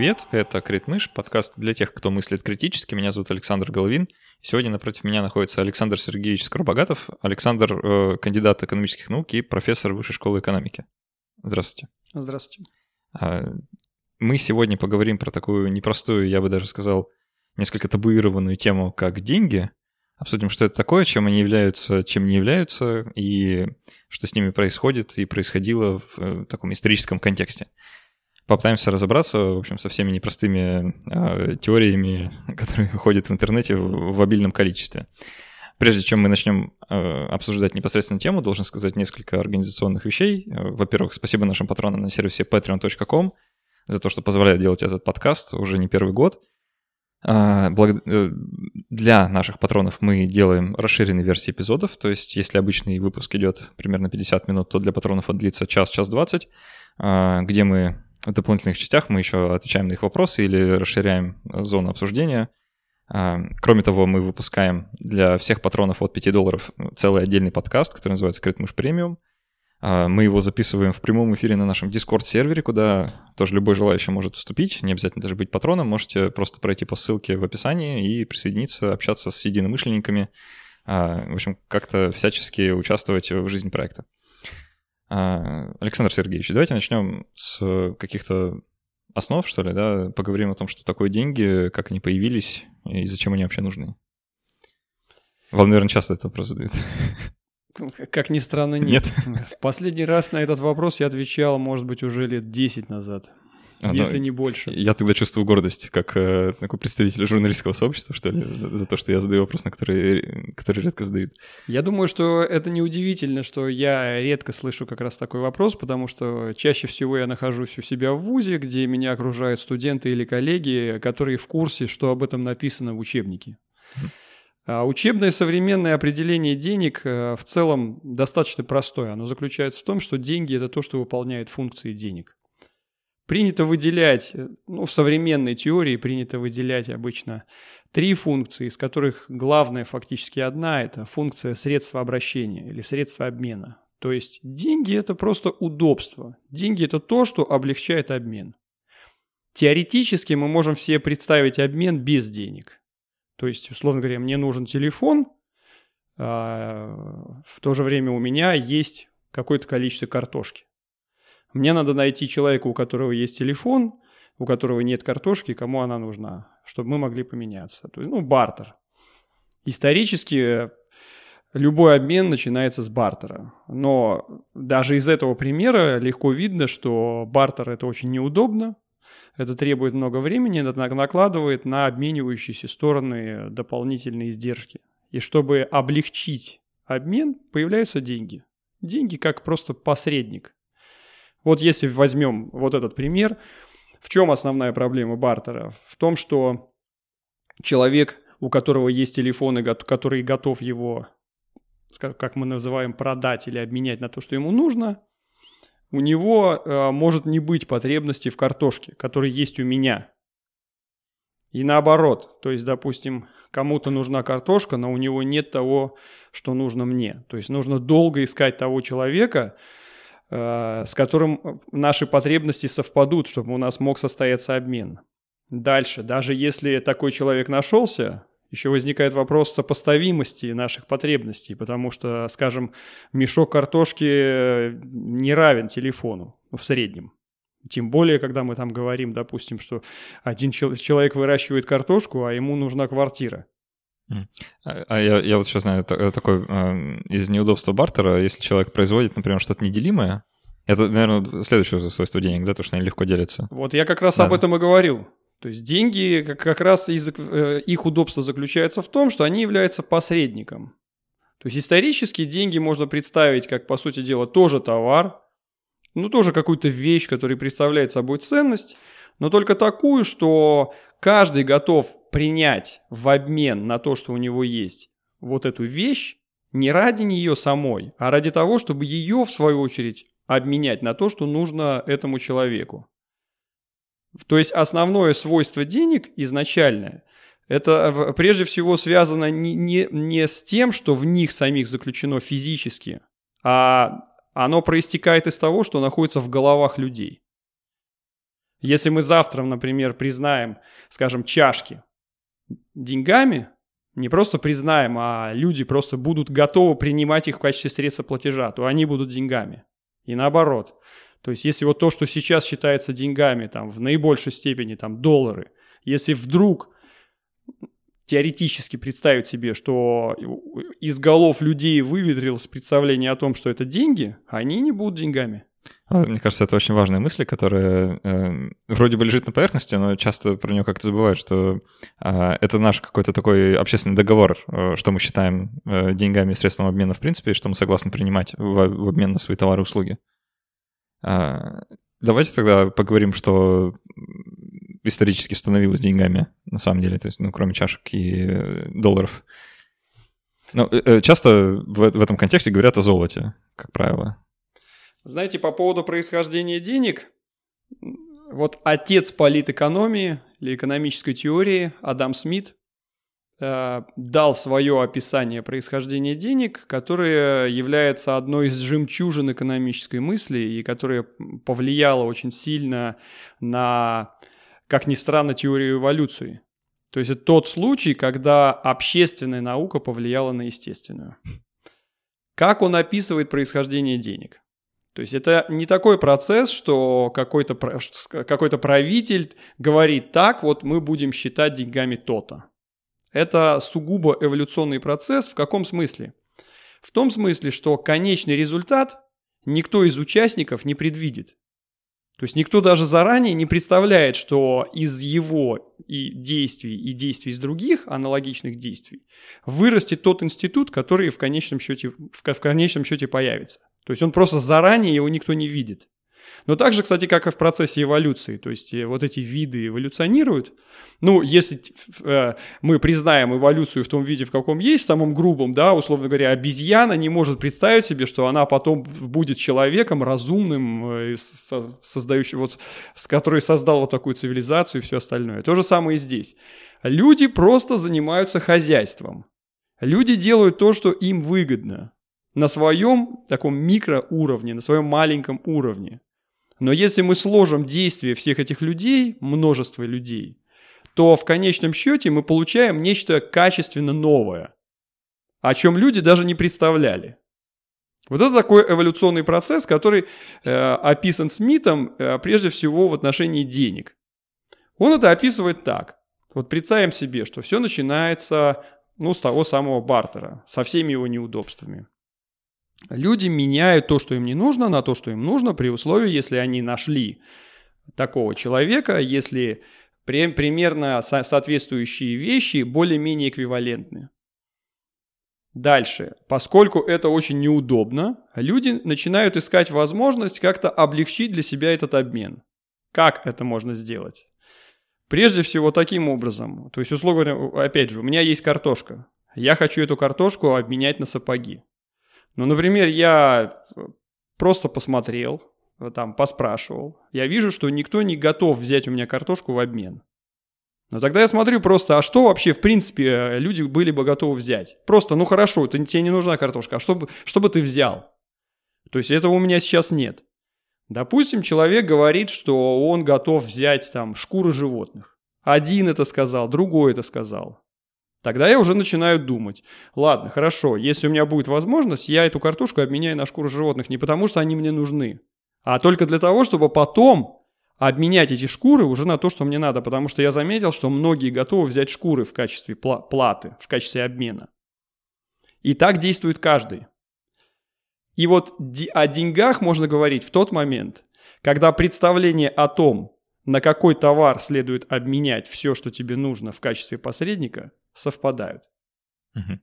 привет! Это Критмыш, подкаст для тех, кто мыслит критически. Меня зовут Александр Головин. сегодня напротив меня находится Александр Сергеевич Скоробогатов. Александр э, — кандидат экономических наук и профессор Высшей школы экономики. Здравствуйте. Здравствуйте. А, мы сегодня поговорим про такую непростую, я бы даже сказал, несколько табуированную тему, как деньги. Обсудим, что это такое, чем они являются, чем не являются, и что с ними происходит и происходило в э, таком историческом контексте попытаемся разобраться, в общем, со всеми непростыми э, теориями, которые ходят в интернете в, в обильном количестве. Прежде чем мы начнем э, обсуждать непосредственно тему, должен сказать несколько организационных вещей. Во-первых, спасибо нашим патронам на сервисе patreon.com за то, что позволяет делать этот подкаст уже не первый год. А, э, для наших патронов мы делаем расширенные версии эпизодов, то есть если обычный выпуск идет примерно 50 минут, то для патронов он длится час-час 20, а, где мы дополнительных частях мы еще отвечаем на их вопросы или расширяем зону обсуждения. А, кроме того, мы выпускаем для всех патронов от 5 долларов целый отдельный подкаст, который называется Критмуш Премиум. А, мы его записываем в прямом эфире на нашем Discord-сервере, куда тоже любой желающий может вступить, не обязательно даже быть патроном, можете просто пройти по ссылке в описании и присоединиться, общаться с единомышленниками, а, в общем, как-то всячески участвовать в жизни проекта. А, Александр Сергеевич, давайте начнем с каких-то основ, что ли, да, поговорим о том, что такое деньги, как они появились и зачем они вообще нужны. Вам, наверное, часто этот вопрос задают. Как ни странно, нет. нет. В последний раз на этот вопрос я отвечал, может быть, уже лет 10 назад. А, если ну, не больше. Я тогда чувствую гордость, как э, такой представитель журналистского сообщества, что ли, за, за то, что я задаю вопрос, на который, который редко задают. Я думаю, что это неудивительно, что я редко слышу как раз такой вопрос, потому что чаще всего я нахожусь у себя в ВУЗе, где меня окружают студенты или коллеги, которые в курсе, что об этом написано в учебнике. А учебное современное определение денег э, в целом достаточно простое. Оно заключается в том, что деньги – это то, что выполняет функции денег. Принято выделять, э, ну, в современной теории принято выделять обычно три функции, из которых главная фактически одна – это функция средства обращения или средства обмена. То есть деньги – это просто удобство. Деньги – это то, что облегчает обмен. Теоретически мы можем себе представить обмен без денег. То есть, условно говоря, мне нужен телефон, а в то же время у меня есть какое-то количество картошки. Мне надо найти человека, у которого есть телефон, у которого нет картошки, кому она нужна, чтобы мы могли поменяться. То есть, ну, бартер. Исторически любой обмен начинается с бартера. Но даже из этого примера легко видно, что бартер – это очень неудобно, это требует много времени, это накладывает на обменивающиеся стороны дополнительные издержки. И чтобы облегчить обмен, появляются деньги. Деньги как просто посредник. Вот если возьмем вот этот пример, в чем основная проблема бартера? В том, что человек, у которого есть телефон, который готов его, как мы называем, продать или обменять на то, что ему нужно, у него э, может не быть потребности в картошке, которая есть у меня. И наоборот, то есть, допустим, кому-то нужна картошка, но у него нет того, что нужно мне. То есть нужно долго искать того человека, с которым наши потребности совпадут, чтобы у нас мог состояться обмен. Дальше, даже если такой человек нашелся, еще возникает вопрос сопоставимости наших потребностей, потому что, скажем, мешок картошки не равен телефону в среднем. Тем более, когда мы там говорим, допустим, что один человек выращивает картошку, а ему нужна квартира. А, а я, я вот сейчас знаю такой э, из неудобства бартера, если человек производит, например, что-то неделимое, это, наверное, следующее свойство денег, да, то, что они легко делятся. Вот я как раз да. об этом и говорю. То есть деньги, как, как раз из, э, их удобство заключается в том, что они являются посредником. То есть исторически деньги можно представить как, по сути дела, тоже товар, ну, тоже какую-то вещь, которая представляет собой ценность, но только такую, что каждый готов принять в обмен на то, что у него есть вот эту вещь, не ради нее самой, а ради того, чтобы ее, в свою очередь, обменять на то, что нужно этому человеку. То есть основное свойство денег изначальное, это прежде всего связано не, не, не с тем, что в них самих заключено физически, а оно проистекает из того, что находится в головах людей. Если мы завтра, например, признаем, скажем, чашки деньгами, не просто признаем, а люди просто будут готовы принимать их в качестве средства платежа, то они будут деньгами. И наоборот. То есть если вот то, что сейчас считается деньгами, там, в наибольшей степени, там, доллары, если вдруг теоретически представить себе, что из голов людей выветрилось представление о том, что это деньги, они не будут деньгами. А, мне кажется, это очень важная мысль, которая э, вроде бы лежит на поверхности, но часто про нее как-то забывают, что э, это наш какой-то такой общественный договор, э, что мы считаем э, деньгами и средством обмена в принципе, и что мы согласны принимать в, в обмен на свои товары и услуги. Э, давайте тогда поговорим, что исторически становилось деньгами на самом деле, то есть, ну, кроме чашек и э, долларов. Ну, э, э, часто в, в этом контексте говорят о золоте, как правило. Знаете, по поводу происхождения денег, вот отец политэкономии или экономической теории Адам Смит э, дал свое описание происхождения денег, которое является одной из жемчужин экономической мысли и которое повлияло очень сильно на, как ни странно, теорию эволюции. То есть это тот случай, когда общественная наука повлияла на естественную. Как он описывает происхождение денег? То есть это не такой процесс, что какой-то какой правитель говорит так, вот мы будем считать деньгами то-то. Это сугубо эволюционный процесс. В каком смысле? В том смысле, что конечный результат никто из участников не предвидит. То есть никто даже заранее не представляет, что из его и действий, и действий из других аналогичных действий вырастет тот институт, который в конечном счете, в конечном счете появится. То есть он просто заранее его никто не видит. Но также, кстати, как и в процессе эволюции, то есть э, вот эти виды эволюционируют. Ну, если э, мы признаем эволюцию в том виде, в каком есть, самом грубом, да, условно говоря, обезьяна не может представить себе, что она потом будет человеком разумным, э, создающим, вот, с который создал вот такую цивилизацию и все остальное. То же самое и здесь. Люди просто занимаются хозяйством. Люди делают то, что им выгодно на своем таком микроуровне, на своем маленьком уровне. Но если мы сложим действия всех этих людей, множество людей, то в конечном счете мы получаем нечто качественно новое, о чем люди даже не представляли. Вот это такой эволюционный процесс, который э, описан Смитом э, прежде всего в отношении денег. Он это описывает так. Вот представим себе, что все начинается ну, с того самого бартера, со всеми его неудобствами. Люди меняют то, что им не нужно, на то, что им нужно, при условии, если они нашли такого человека, если при, примерно со- соответствующие вещи более-менее эквивалентны. Дальше. Поскольку это очень неудобно, люди начинают искать возможность как-то облегчить для себя этот обмен. Как это можно сделать? Прежде всего таким образом. То есть, условно, опять же, у меня есть картошка. Я хочу эту картошку обменять на сапоги. Ну, например, я просто посмотрел, там, поспрашивал. Я вижу, что никто не готов взять у меня картошку в обмен. Но тогда я смотрю просто, а что вообще, в принципе, люди были бы готовы взять? Просто, ну хорошо, это, тебе не нужна картошка, а что бы, что бы ты взял? То есть этого у меня сейчас нет. Допустим, человек говорит, что он готов взять там шкуры животных. Один это сказал, другой это сказал. Тогда я уже начинаю думать, ладно, хорошо, если у меня будет возможность, я эту картошку обменяю на шкуры животных не потому, что они мне нужны, а только для того, чтобы потом обменять эти шкуры уже на то, что мне надо, потому что я заметил, что многие готовы взять шкуры в качестве платы, в качестве обмена. И так действует каждый. И вот о деньгах можно говорить в тот момент, когда представление о том, на какой товар следует обменять все, что тебе нужно в качестве посредника, совпадают. Угу.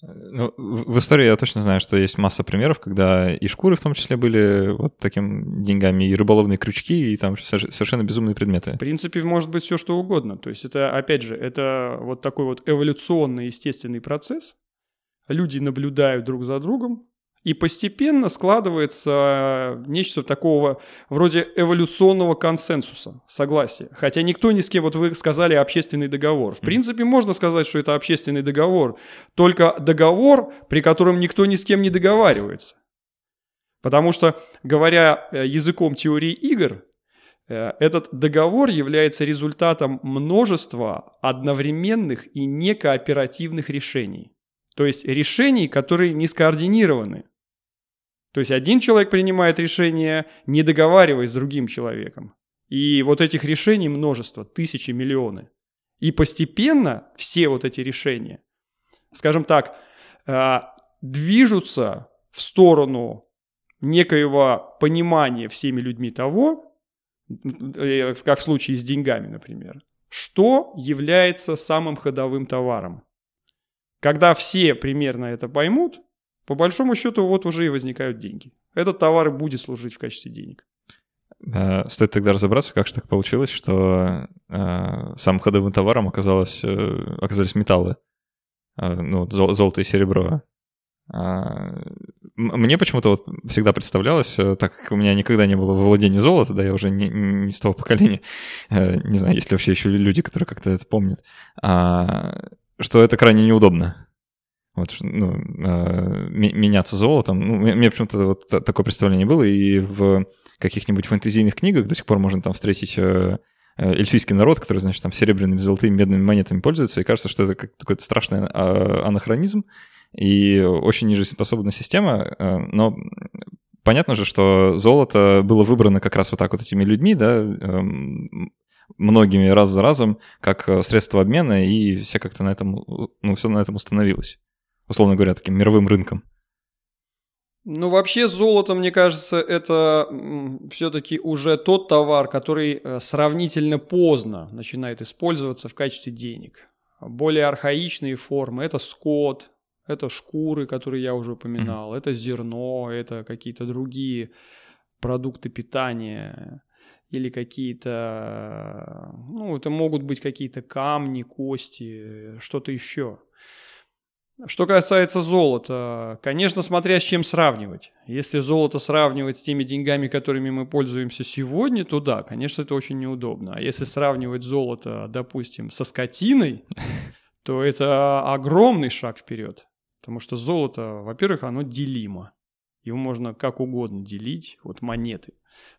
Ну, в истории я точно знаю, что есть масса примеров, когда и шкуры в том числе были вот таким деньгами, и рыболовные крючки, и там совершенно безумные предметы. В принципе, может быть все что угодно. То есть это, опять же, это вот такой вот эволюционный естественный процесс. Люди наблюдают друг за другом, и постепенно складывается нечто такого вроде эволюционного консенсуса, согласия. Хотя никто ни с кем, вот вы сказали общественный договор. В принципе, можно сказать, что это общественный договор, только договор, при котором никто ни с кем не договаривается. Потому что, говоря э, языком теории игр, Э, этот договор является результатом множества одновременных и некооперативных решений. То есть решений, которые не скоординированы. То есть один человек принимает решение, не договариваясь с другим человеком. И вот этих решений множество, тысячи, миллионы. И постепенно все вот эти решения, скажем так, э, движутся в сторону некоего понимания всеми людьми того, э, как в случае с деньгами, например, что является самым ходовым товаром. Когда все примерно это поймут, по большому счету вот уже и возникают деньги. Этот товар будет служить в качестве денег. Э, стоит тогда разобраться, как же так получилось, что э, самым ходовым товаром оказалось, э, оказались металлы. Э, ну, золото и серебро. А, мне почему-то вот всегда представлялось, э, так как у меня никогда не было во владении золота, да, я уже не, не с того поколения, э, не знаю, есть ли вообще еще люди, которые как-то это помнят, а, что это крайне неудобно. Вот, ну, а, меняться золотом. Ну, мне почему-то вот такое представление было, и в каких-нибудь фэнтезийных книгах до сих пор можно там встретить э, эльфийский народ, который, значит, там серебряными, золотыми, медными монетами пользуется, и кажется, что это какой-то страшный анахронизм, и очень нежизнеспособная система, э, но понятно же, что золото было выбрано как раз вот так вот этими людьми, да, эм, многими раз за разом, как э, средство обмена, и все как-то на этом, ну, все на этом установилось. Условно говоря, таким мировым рынком. Ну, вообще золото, мне кажется, это все-таки уже тот товар, который э, сравнительно поздно начинает использоваться в качестве денег. Более архаичные формы – это скот, это шкуры, которые я уже упоминал, mm-hmm. это зерно, это какие-то другие продукты питания или какие-то, ну, это могут быть какие-то камни, кости, что-то еще. Что касается золота, конечно, смотря с чем сравнивать. Если золото сравнивать с теми деньгами, которыми мы пользуемся сегодня, то да, конечно, это очень неудобно. А если сравнивать золото, допустим, со скотиной, то это огромный шаг вперед. Потому что золото, во-первых, оно делимо. Его можно как угодно делить, вот монеты.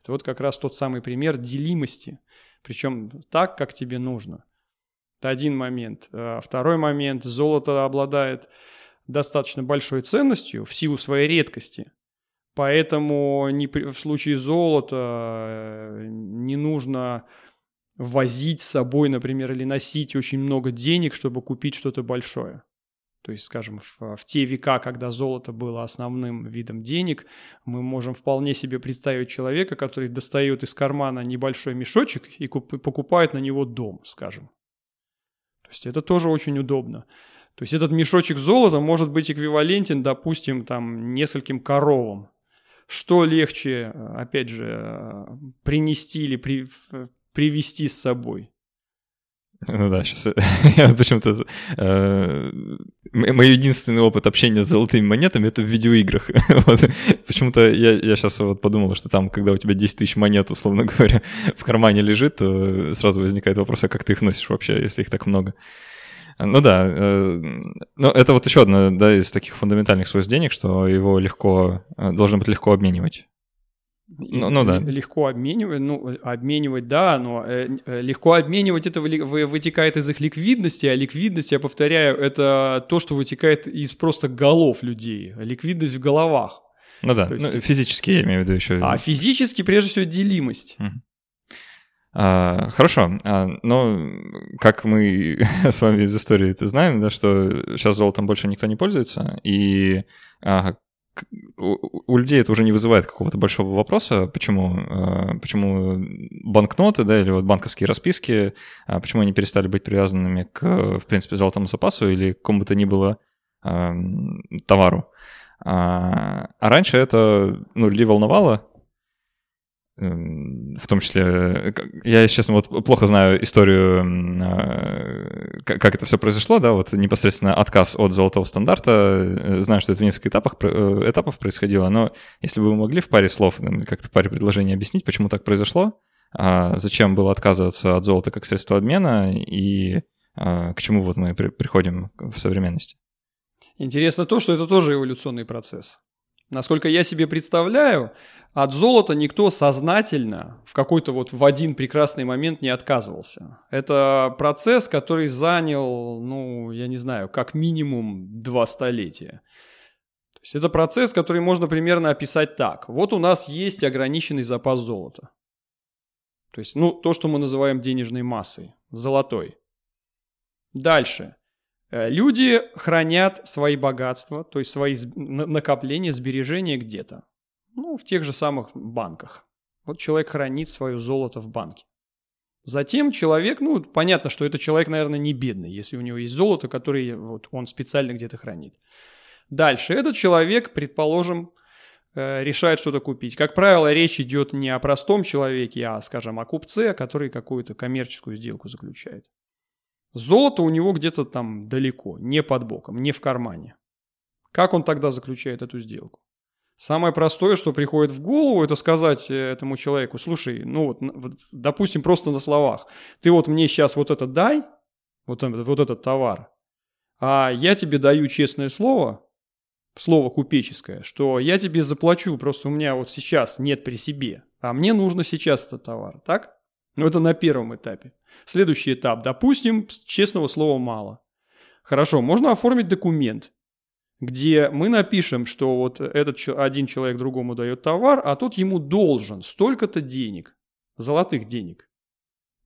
Это вот как раз тот самый пример делимости. Причем так, как тебе нужно. Это один момент. А второй момент. Золото обладает достаточно большой ценностью в силу своей редкости. Поэтому не, в случае золота э, не нужно возить с собой, например, или носить очень много денег, чтобы купить что-то большое. То есть, скажем, в, в те века, когда золото было основным видом денег, мы можем вполне себе представить человека, который достает из кармана небольшой мешочек и куп, покупает на него дом, скажем. То есть это тоже очень удобно. То есть этот мешочек золота может быть эквивалентен, допустим, там нескольким коровам. Что легче, опять же, принести или при, привести с собой? Ну да, сейчас я почему-то... Э, мой единственный опыт общения с золотыми монетами — это в видеоиграх. Почему-то я, я сейчас вот подумал, что там, когда у тебя 10 тысяч монет, условно говоря, в кармане лежит, то сразу возникает вопрос, а как ты их носишь вообще, если их так много? Ну да, э, ну это вот еще одна да, из таких фундаментальных свойств денег, что его легко, э, должно быть легко обменивать. Ну, ну да. Легко обменивать, ну, обменивать, да, но э, э легко обменивать это вытекает из их ликвидности, а ликвидность, я повторяю, это то, что вытекает из просто голов людей, ликвидность в головах. Ну да, есть... ну, физически я имею в виду еще. А физически, прежде всего, делимость. Угу. А, хорошо, а, но как мы с вами из истории это знаем, да, что сейчас золотом больше никто не пользуется, и а, у, людей это уже не вызывает какого-то большого вопроса, почему, э, почему банкноты, да, или вот банковские расписки, а почему они перестали быть привязанными к, в принципе, золотому запасу или к кому бы то ни было эм, товару. А, а раньше это, ну, людей волновало, в том числе, я, честно, вот плохо знаю историю, а, как это все произошло, да, вот непосредственно отказ от золотого стандарта, э, знаю, что это в нескольких этапах, э, этапов происходило, но если бы вы могли в паре слов, как-то в паре предложений объяснить, почему так произошло, а зачем было отказываться от золота как средства обмена и а, к чему вот мы приходим в современности? Интересно то, что это тоже эволюционный процесс. Насколько я себе представляю, от золота никто сознательно в какой-то вот в один прекрасный момент не отказывался. Это процесс, который занял, ну, я не знаю, как минимум два столетия. То есть это процесс, который можно примерно описать так. Вот у нас есть ограниченный запас золота. То есть, ну, то, что мы называем денежной массой, золотой. Дальше. Э, люди хранят свои богатства, то есть свои накопления, сбережения где-то. Ну, в тех же самых банках. Вот человек хранит свое золото в банке. Затем человек, ну, понятно, что это человек, наверное, не бедный, если у него есть золото, которое вот он специально где-то хранит. Дальше этот человек, предположим, э, решает что-то купить. Как правило, речь идет не о простом человеке, а, скажем, о купце, который какую-то коммерческую сделку заключает. Золото у него где-то там далеко, не под боком, не в кармане. Как он тогда заключает эту сделку? Самое простое, что приходит в голову, это сказать э, этому человеку, слушай, ну вот, допустим, просто на словах, ты вот мне сейчас вот это дай, вот, вот этот товар, а я тебе даю честное слово, слово купеческое, что я тебе заплачу, просто у меня вот сейчас нет при себе, а мне нужно сейчас этот товар, так? Ну это на первом этапе. Следующий этап, допустим, честного слова мало. Хорошо, можно оформить документ, где мы напишем, что вот этот один человек другому дает товар, а тот ему должен столько-то денег, золотых денег.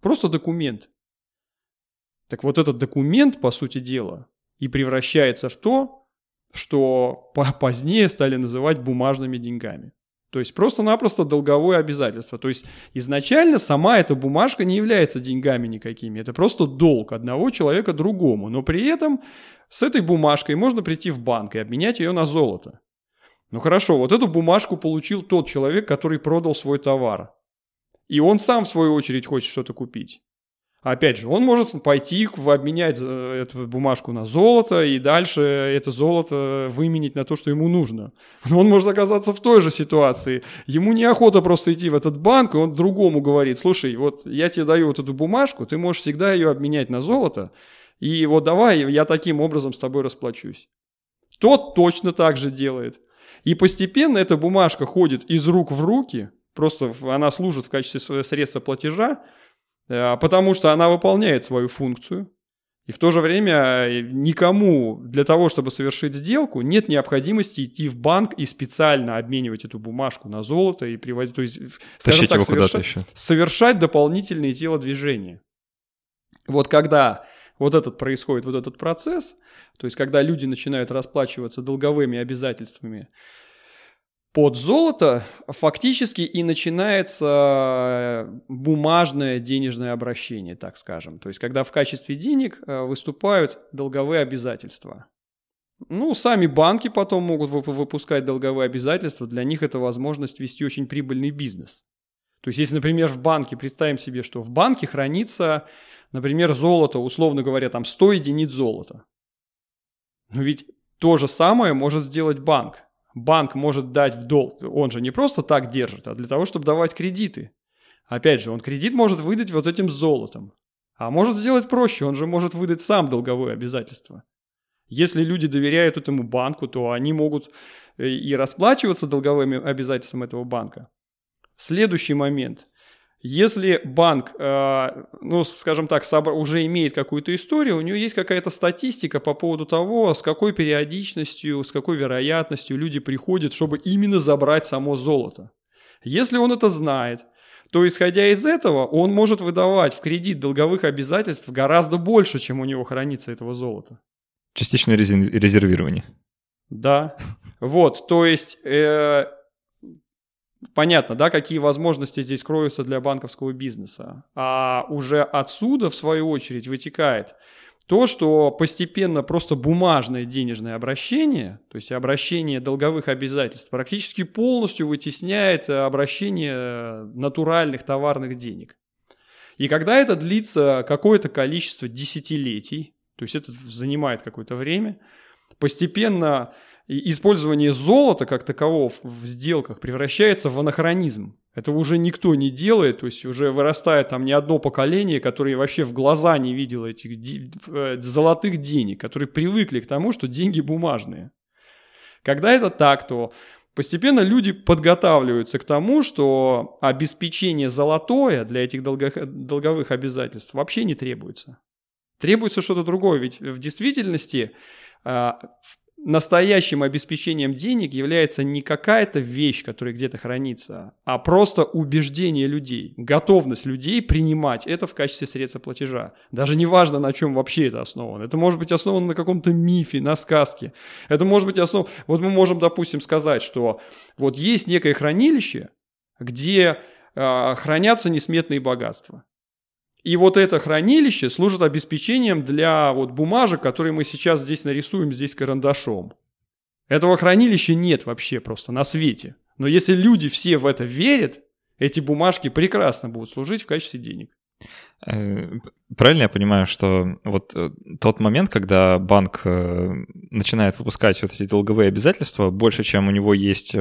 Просто документ. Так вот этот документ, по сути дела, и превращается в то, что позднее стали называть бумажными деньгами. То есть просто-напросто долговое обязательство. То есть изначально сама эта бумажка не является деньгами никакими. Это просто долг одного человека другому. Но при этом с этой бумажкой можно прийти в банк и обменять ее на золото. Ну хорошо, вот эту бумажку получил тот человек, который продал свой товар. И он сам, в свою очередь, хочет что-то купить. Опять же, он может пойти обменять э, эту бумажку на золото и дальше это золото выменить на то, что ему нужно. Но он может оказаться в той же ситуации. Ему неохота просто идти в этот банк, и он другому говорит, слушай, вот я тебе даю вот эту бумажку, ты можешь всегда ее обменять на золото, и вот давай я таким образом с тобой расплачусь. Тот точно так же делает. И постепенно эта бумажка ходит из рук в руки, просто она служит в качестве средства платежа, потому что она выполняет свою функцию. И в то же время э, никому для того, чтобы совершить сделку, нет необходимости идти в банк и специально обменивать эту бумажку на золото и привозить, то есть, скажем так, совершать, совершать дополнительные телодвижения. Вот когда вот этот происходит, вот этот процесс, то есть когда люди начинают расплачиваться долговыми обязательствами под золото фактически и начинается бумажное денежное обращение, так скажем. То есть, когда в качестве денег э, выступают долговые обязательства. Ну, сами банки потом могут выпускать долговые обязательства. Для них это возможность вести очень прибыльный бизнес. То есть, если, например, в банке, представим себе, что в банке хранится, например, золото, условно говоря, там 100 единиц золота. Но ведь то же самое может сделать банк банк может дать в долг, он же не просто так держит, а для того, чтобы давать кредиты. Опять же, он кредит может выдать вот этим золотом. А может сделать проще, он же может выдать сам долговое обязательство. Если люди доверяют этому банку, то они могут э, и расплачиваться долговыми обязательствами этого банка. Следующий момент. Если банк, э, ну, скажем так, уже имеет какую-то историю, у него есть какая-то статистика по поводу того, с какой периодичностью, с какой вероятностью люди приходят, чтобы именно забрать само золото. Если он это знает, то исходя из этого, он может выдавать в кредит долговых обязательств гораздо больше, чем у него хранится этого золота. Частичное резервирование. Да. Вот, то есть э, понятно, да, какие возможности здесь кроются для банковского бизнеса. А уже отсюда, в свою очередь, вытекает то, что постепенно просто бумажное денежное обращение, то есть обращение долговых обязательств, практически полностью вытесняет обращение натуральных товарных денег. И когда это длится какое-то количество десятилетий, то есть это занимает какое-то время, постепенно и использование золота как такового в сделках превращается в анахронизм. Это уже никто не делает, то есть уже вырастает там не одно поколение, которое вообще в глаза не видело этих э, золотых денег, которые привыкли к тому, что деньги бумажные. Когда это так, то постепенно люди подготавливаются к тому, что обеспечение золотое для этих долговых обязательств вообще не требуется. Требуется что-то другое, ведь в действительности а, настоящим обеспечением денег является не какая-то вещь, которая где-то хранится, а просто убеждение людей, готовность людей принимать это в качестве средства платежа. Даже не важно, на чем вообще это основано. Это может быть основано на каком-то мифе, на сказке. Это может быть основано... Вот мы можем, допустим, сказать, что вот есть некое хранилище, где э, хранятся несметные богатства. И вот это хранилище служит обеспечением для вот бумажек, которые мы сейчас здесь нарисуем здесь карандашом. Этого хранилища нет вообще просто на свете. Но если люди все в это верят, эти бумажки прекрасно будут служить в качестве денег. Э, правильно я понимаю, что вот э, тот момент, когда банк э, начинает выпускать вот эти долговые обязательства больше, чем у него есть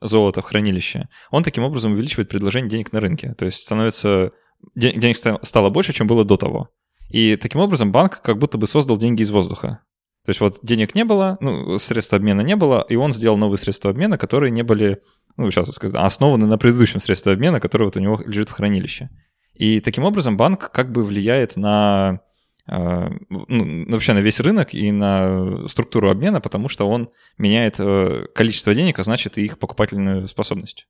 золото в хранилище, он таким образом увеличивает предложение денег на рынке. То есть становится денег стало больше, чем было до того. И таким образом банк как будто бы создал деньги из воздуха. То есть вот денег не было, ну, средств обмена не было, и он сделал новые средства обмена, которые не были, ну, сейчас сказать, основаны на предыдущем средстве обмена, которое вот у него лежит в хранилище. И таким образом банк как бы влияет на э, ну, вообще на весь рынок и на структуру обмена, потому что он меняет э, количество денег, а значит и их покупательную способность.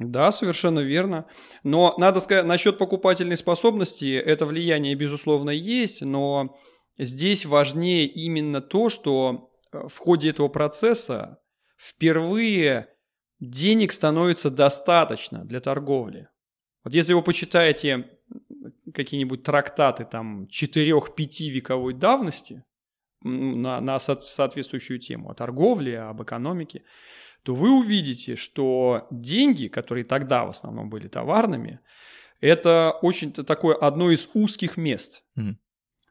Да, совершенно верно. Но надо сказать, насчет покупательной способности, это влияние, безусловно, есть, но здесь важнее именно то, что э, в ходе этого процесса впервые денег становится достаточно для торговли. Вот если вы почитаете какие-нибудь трактаты там 4-5 вековой давности на, на соответствующую тему о торговле, об экономике, то вы увидите, что деньги, которые тогда в основном были товарными, это очень такое одно из узких мест.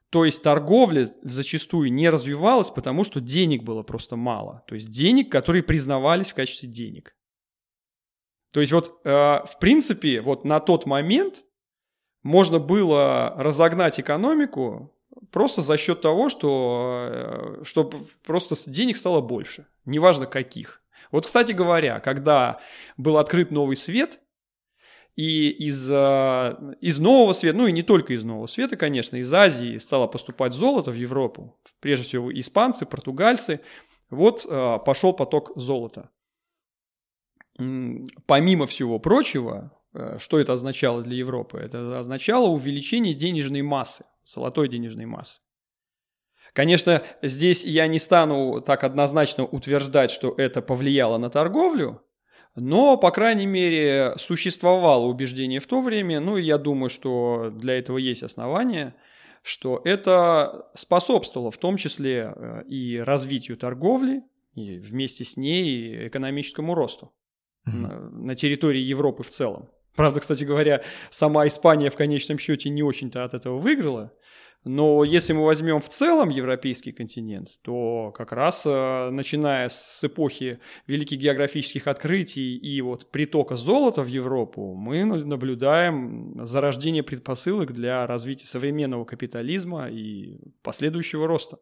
То есть торговля зачастую не развивалась, потому что денег было просто мало. То есть денег, которые признавались в качестве денег. То есть вот, э, в принципе, вот на тот момент можно было разогнать экономику просто за счет того, что, э, что просто денег стало больше. Неважно каких. Вот, кстати говоря, когда был открыт новый свет, и из, э, из нового света, ну и не только из нового света, конечно, из Азии стало поступать золото в Европу, прежде всего испанцы, португальцы, вот э, пошел поток золота. Помимо всего прочего, э, что это означало для Европы? Это означало увеличение денежной массы, золотой денежной массы. Конечно, здесь я не стану так однозначно утверждать, что это повлияло на торговлю, но, по крайней мере, существовало убеждение в то время, ну и я думаю, что для этого есть основания, что это способствовало в том числе э, и развитию торговли, и вместе с ней экономическому росту mm-hmm. на, на территории Европы в целом. Правда, кстати говоря, сама Испания в конечном счете не очень-то от этого выиграла, но если мы возьмем в целом европейский континент, то как раз э, начиная с эпохи великих географических открытий и вот притока золота в Европу, мы наблюдаем зарождение предпосылок для развития современного капитализма и последующего роста.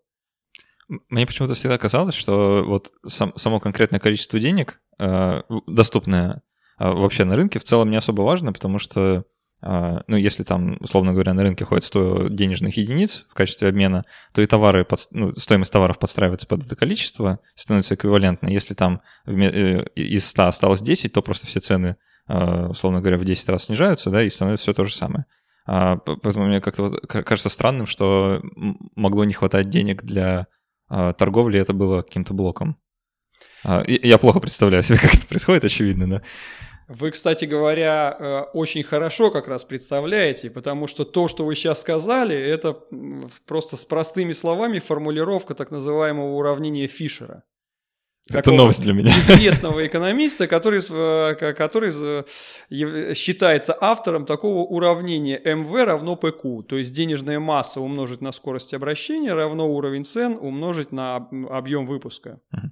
Мне почему-то всегда казалось, что вот сам, само конкретное количество денег, э, доступное э, вообще на рынке, в целом не особо важно, потому что а, ну, если там, условно говоря, на рынке ходит 100 денежных единиц в качестве обмена, то и товары, под, ну, стоимость товаров подстраивается под это количество, становится эквивалентно. Если там э, из 100 осталось 10, то просто все цены, а, условно говоря, в 10 раз снижаются, да, и становится все то же самое. А, поэтому мне как-то кажется странным, что могло не хватать денег для торговли, это было каким-то блоком. Я плохо представляю себе, как это происходит, очевидно, да. Вы, кстати говоря, э, очень хорошо как раз представляете, потому что то, что вы сейчас сказали, это просто с простыми словами формулировка так называемого уравнения Фишера. Это новость для меня. Известного экономиста, который, э, который считается автором такого уравнения МВ равно ПК, то есть денежная масса умножить на скорость обращения равно уровень цен умножить на объем выпуска. Uh-huh.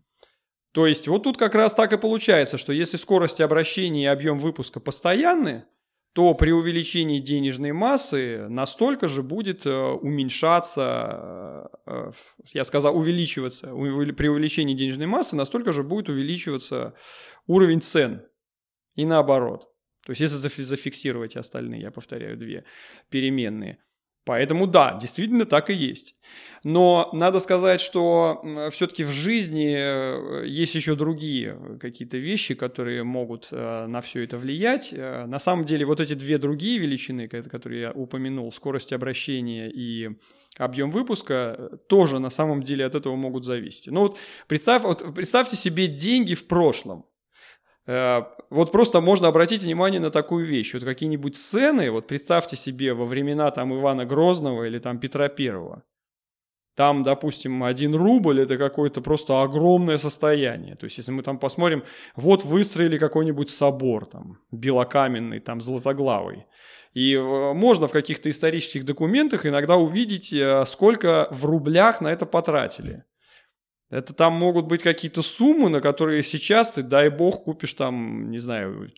То есть вот тут как раз так и получается, что если скорость обращения и объем выпуска постоянны, то при увеличении денежной массы настолько же будет э, уменьшаться, э, я сказал увеличиваться, при увеличении денежной массы настолько же будет увеличиваться уровень цен и наоборот. То есть если зафиксировать остальные, я повторяю, две переменные – Поэтому да, действительно так и есть. Но надо сказать, что все-таки в жизни э, есть еще другие какие-то вещи, которые могут э, на все это влиять. Э, на самом деле вот эти две другие величины, которые я упомянул, скорость обращения и объем выпуска, тоже на самом деле от этого могут зависеть. Ну вот, представь, вот представьте себе деньги в прошлом. Э, вот просто можно обратить внимание на такую вещь. Вот какие-нибудь сцены, вот представьте себе во времена там Ивана Грозного или там Петра Первого. Там, допустим, один рубль – это какое-то просто огромное состояние. То есть, если мы там посмотрим, вот выстроили какой-нибудь собор, там, белокаменный, там, золотоглавый. И э, можно в каких-то исторических документах иногда увидеть, э, сколько в рублях на это потратили. Это там могут быть какие-то суммы, на которые сейчас ты, дай бог, купишь там, не знаю,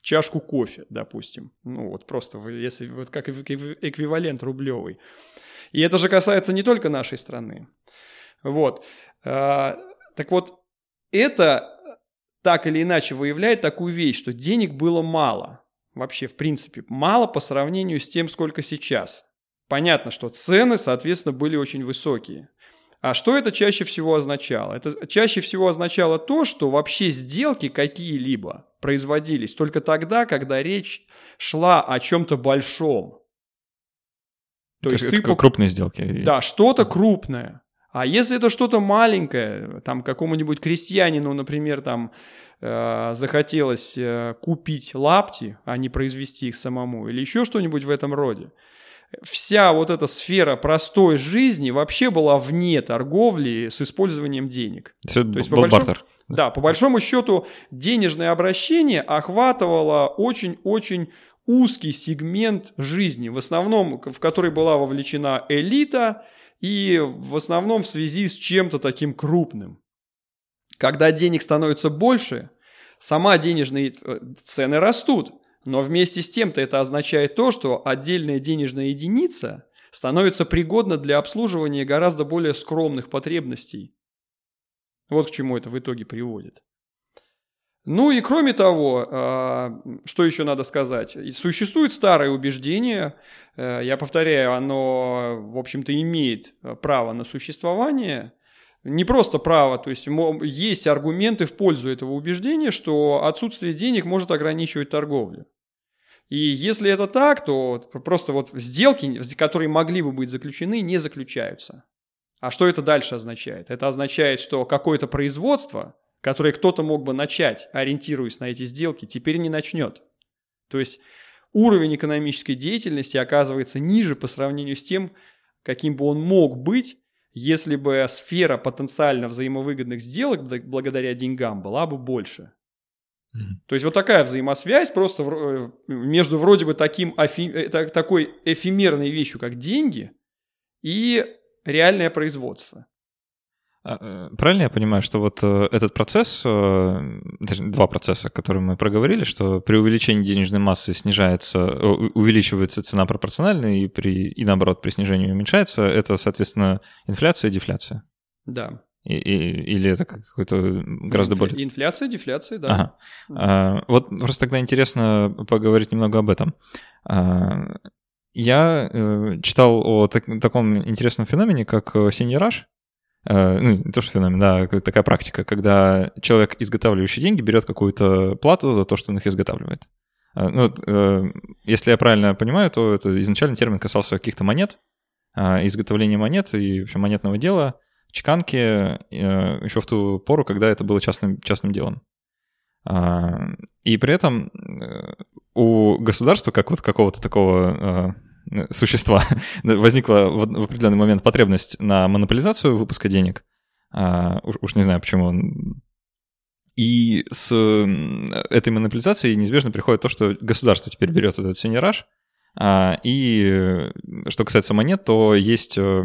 чашку кофе, допустим. Ну вот просто, если вот как эквивалент рублевый. И это же касается не только нашей страны. Вот. А, так вот, это так или иначе выявляет такую вещь, что денег было мало. Вообще, в принципе, мало по сравнению с тем, сколько сейчас. Понятно, что цены, соответственно, были очень высокие. А что это чаще всего означало? Это чаще всего означало то, что вообще сделки какие-либо производились только тогда, когда речь шла о чем-то большом. То, то есть, есть ты... крупные сделки. Да, что-то крупное. А если это что-то маленькое, там какому-нибудь крестьянину, например, там э, захотелось э, купить лапти, а не произвести их самому, или еще что-нибудь в этом роде, вся вот эта сфера простой жизни вообще была вне торговли с использованием денег. Все То есть, по большому, бартер. Да, по большому счету денежное обращение охватывало очень-очень узкий сегмент жизни, в основном в который была вовлечена элита и в основном в связи с чем-то таким крупным. Когда денег становится больше, сама денежные э, цены растут. Но вместе с тем-то это означает то, что отдельная денежная единица становится пригодна для обслуживания гораздо более скромных потребностей. Вот к чему это в итоге приводит. Ну и кроме того, а, что еще надо сказать? Существует старое убеждение, э, я повторяю, оно, в общем-то, имеет право на существование, не просто право, то есть есть аргументы в пользу этого убеждения, что отсутствие денег может ограничивать торговлю. И если это так, то просто вот сделки, которые могли бы быть заключены, не заключаются. А что это дальше означает? Это означает, что какое-то производство, которое кто-то мог бы начать, ориентируясь на эти сделки, теперь не начнет. То есть уровень экономической деятельности оказывается ниже по сравнению с тем, каким бы он мог быть, если бы сфера потенциально взаимовыгодных сделок благодаря деньгам была бы больше. Mm-hmm. То есть вот такая взаимосвязь просто э, между вроде бы таким э, такой эфемерной вещью, как деньги, и реальное производство. А, э, правильно я понимаю, что вот этот процесс, даже два процесса, которые мы проговорили, что при увеличении денежной массы снижается, увеличивается цена пропорционально, и, при, и наоборот, при снижении уменьшается, это, соответственно, инфляция и дефляция? Да. И, и, или это какой-то гораздо Инфля... более... Инфляция, дефляция, да. Ага. А, вот просто тогда интересно поговорить немного об этом. А, я э, читал о так, таком интересном феномене, как синераж. Э, ну, не то, что феномен, да, такая практика, когда человек, изготавливающий деньги, берет какую-то плату за то, что он их изготавливает. А, ну, э, если я правильно понимаю, то это изначально термин касался каких-то монет, а, изготовления монет и вообще монетного дела – чеканки э, еще в ту пору, когда это было частным, частным делом. А, и при этом э, у государства, как вот какого-то такого э, существа, возникла в определенный момент потребность на монополизацию выпуска денег. А, уж не знаю, почему. И с этой монополизацией неизбежно приходит то, что государство теперь берет этот синераж – а, и э, что касается монет, то есть э,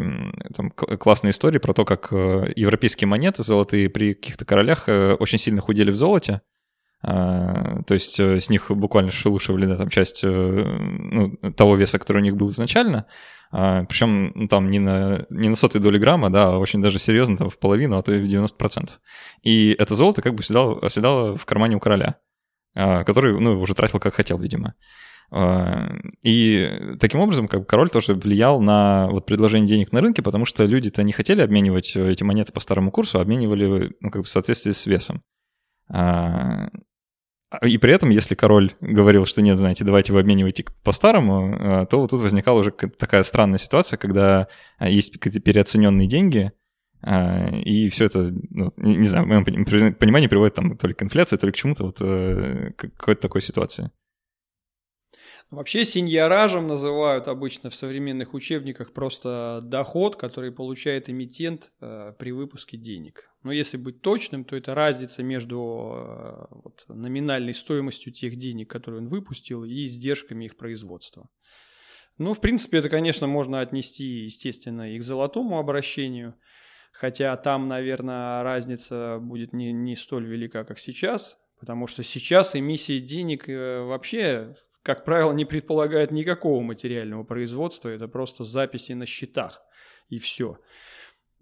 там, классные истории про то, как э, европейские монеты золотые при каких-то королях очень сильно худели в золоте, то есть э, с них буквально шелушивали да, там часть э, ну, того веса, который у них был изначально. А, Причем ну, там не на, не на сотые доли грамма, да, а очень даже серьезно, там в половину, а то и в 90%. И это золото как бы оседало, оседало в кармане у короля, а, который ну, уже тратил как хотел, видимо. И таким образом как бы король тоже влиял на вот предложение денег на рынке, потому что люди-то не хотели обменивать эти монеты по старому курсу, а обменивали ну, как бы в соответствии с весом. А, и при этом, если король говорил, что нет, знаете, давайте вы обменивайте по-старому, а, то вот тут возникала уже такая странная ситуация, когда а, есть какие-то переоцененные деньги, и все это, ну, не, знаю, в моем понимании приводит там то ли к инфляции, то ли к чему-то, вот э, какой-то такой ситуации. Вообще синьяражем называют обычно в современных учебниках просто доход, который получает эмитент э, при выпуске денег. Но если быть точным, то это разница между э, вот, номинальной стоимостью тех денег, которые он выпустил, и издержками их производства. Ну, в принципе, это, конечно, можно отнести, естественно, и к золотому обращению, хотя там, наверное, разница будет не, не столь велика, как сейчас, потому что сейчас эмиссия денег э, вообще как правило, не предполагает никакого материального производства, это просто записи на счетах и все.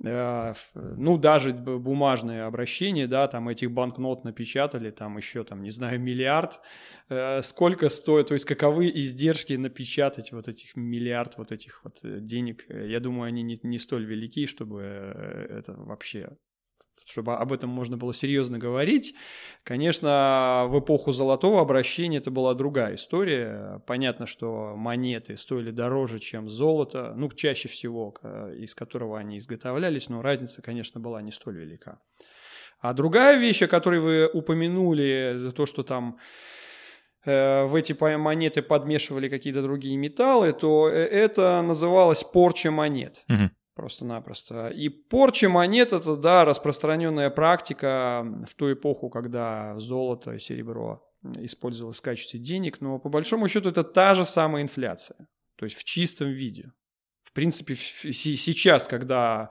Э, ну, даже бумажные обращения, да, там этих банкнот напечатали, там еще, там, не знаю, миллиард. Э, сколько стоит, то есть каковы издержки напечатать вот этих миллиард вот этих вот э, денег. Я думаю, они не, не столь велики, чтобы это вообще чтобы об этом можно было серьезно говорить. Конечно, в эпоху золотого обращения это была другая история. Понятно, что монеты стоили дороже, чем золото, ну, чаще всего, из которого они изготовлялись, но разница, конечно, была не столь велика. А другая вещь, о которой вы упомянули, за то, что там э, в эти монеты подмешивали какие-то другие металлы, то э, это называлось порча монет. Угу просто-напросто. И порча монет – это, да, распространенная практика в ту эпоху, когда золото и серебро использовалось в качестве денег, но по большому счету это та же самая инфляция, то есть в чистом виде. В принципе, сейчас, когда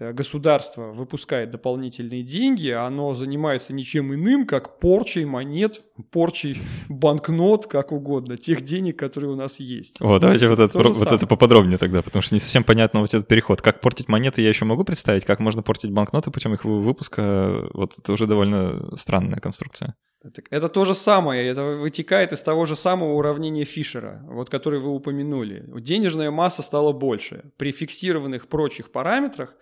э, государство выпускает дополнительные деньги, оно занимается ничем иным, как порчей монет, порчей банкнот, как угодно, тех денег, которые у нас есть. Вот, давайте вот это, вот это поподробнее тогда, потому что не совсем понятно вот этот переход. Как портить монеты я еще могу представить, как можно портить банкноты путем их выпуска, вот это уже довольно странная конструкция. Это, это то же самое, это вытекает из того же самого уравнения Фишера, вот который вы упомянули. Денежная масса стала больше. При фиксированных прочих параметрах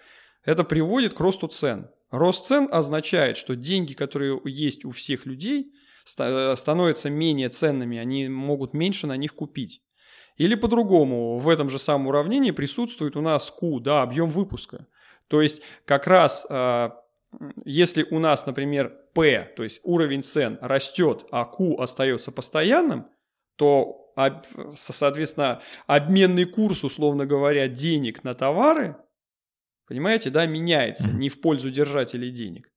это приводит к росту цен. Рост цен означает, что деньги, которые есть у всех людей, становятся менее ценными, они могут меньше на них купить. Или по-другому, в этом же самом уравнении присутствует у нас Q, да, объем выпуска. То есть как раз а, если у нас, например, P, то есть уровень цен растет, а Q остается постоянным, то, соответственно, обменный курс, условно говоря, денег на товары, понимаете, да, меняется не в пользу держателей денег.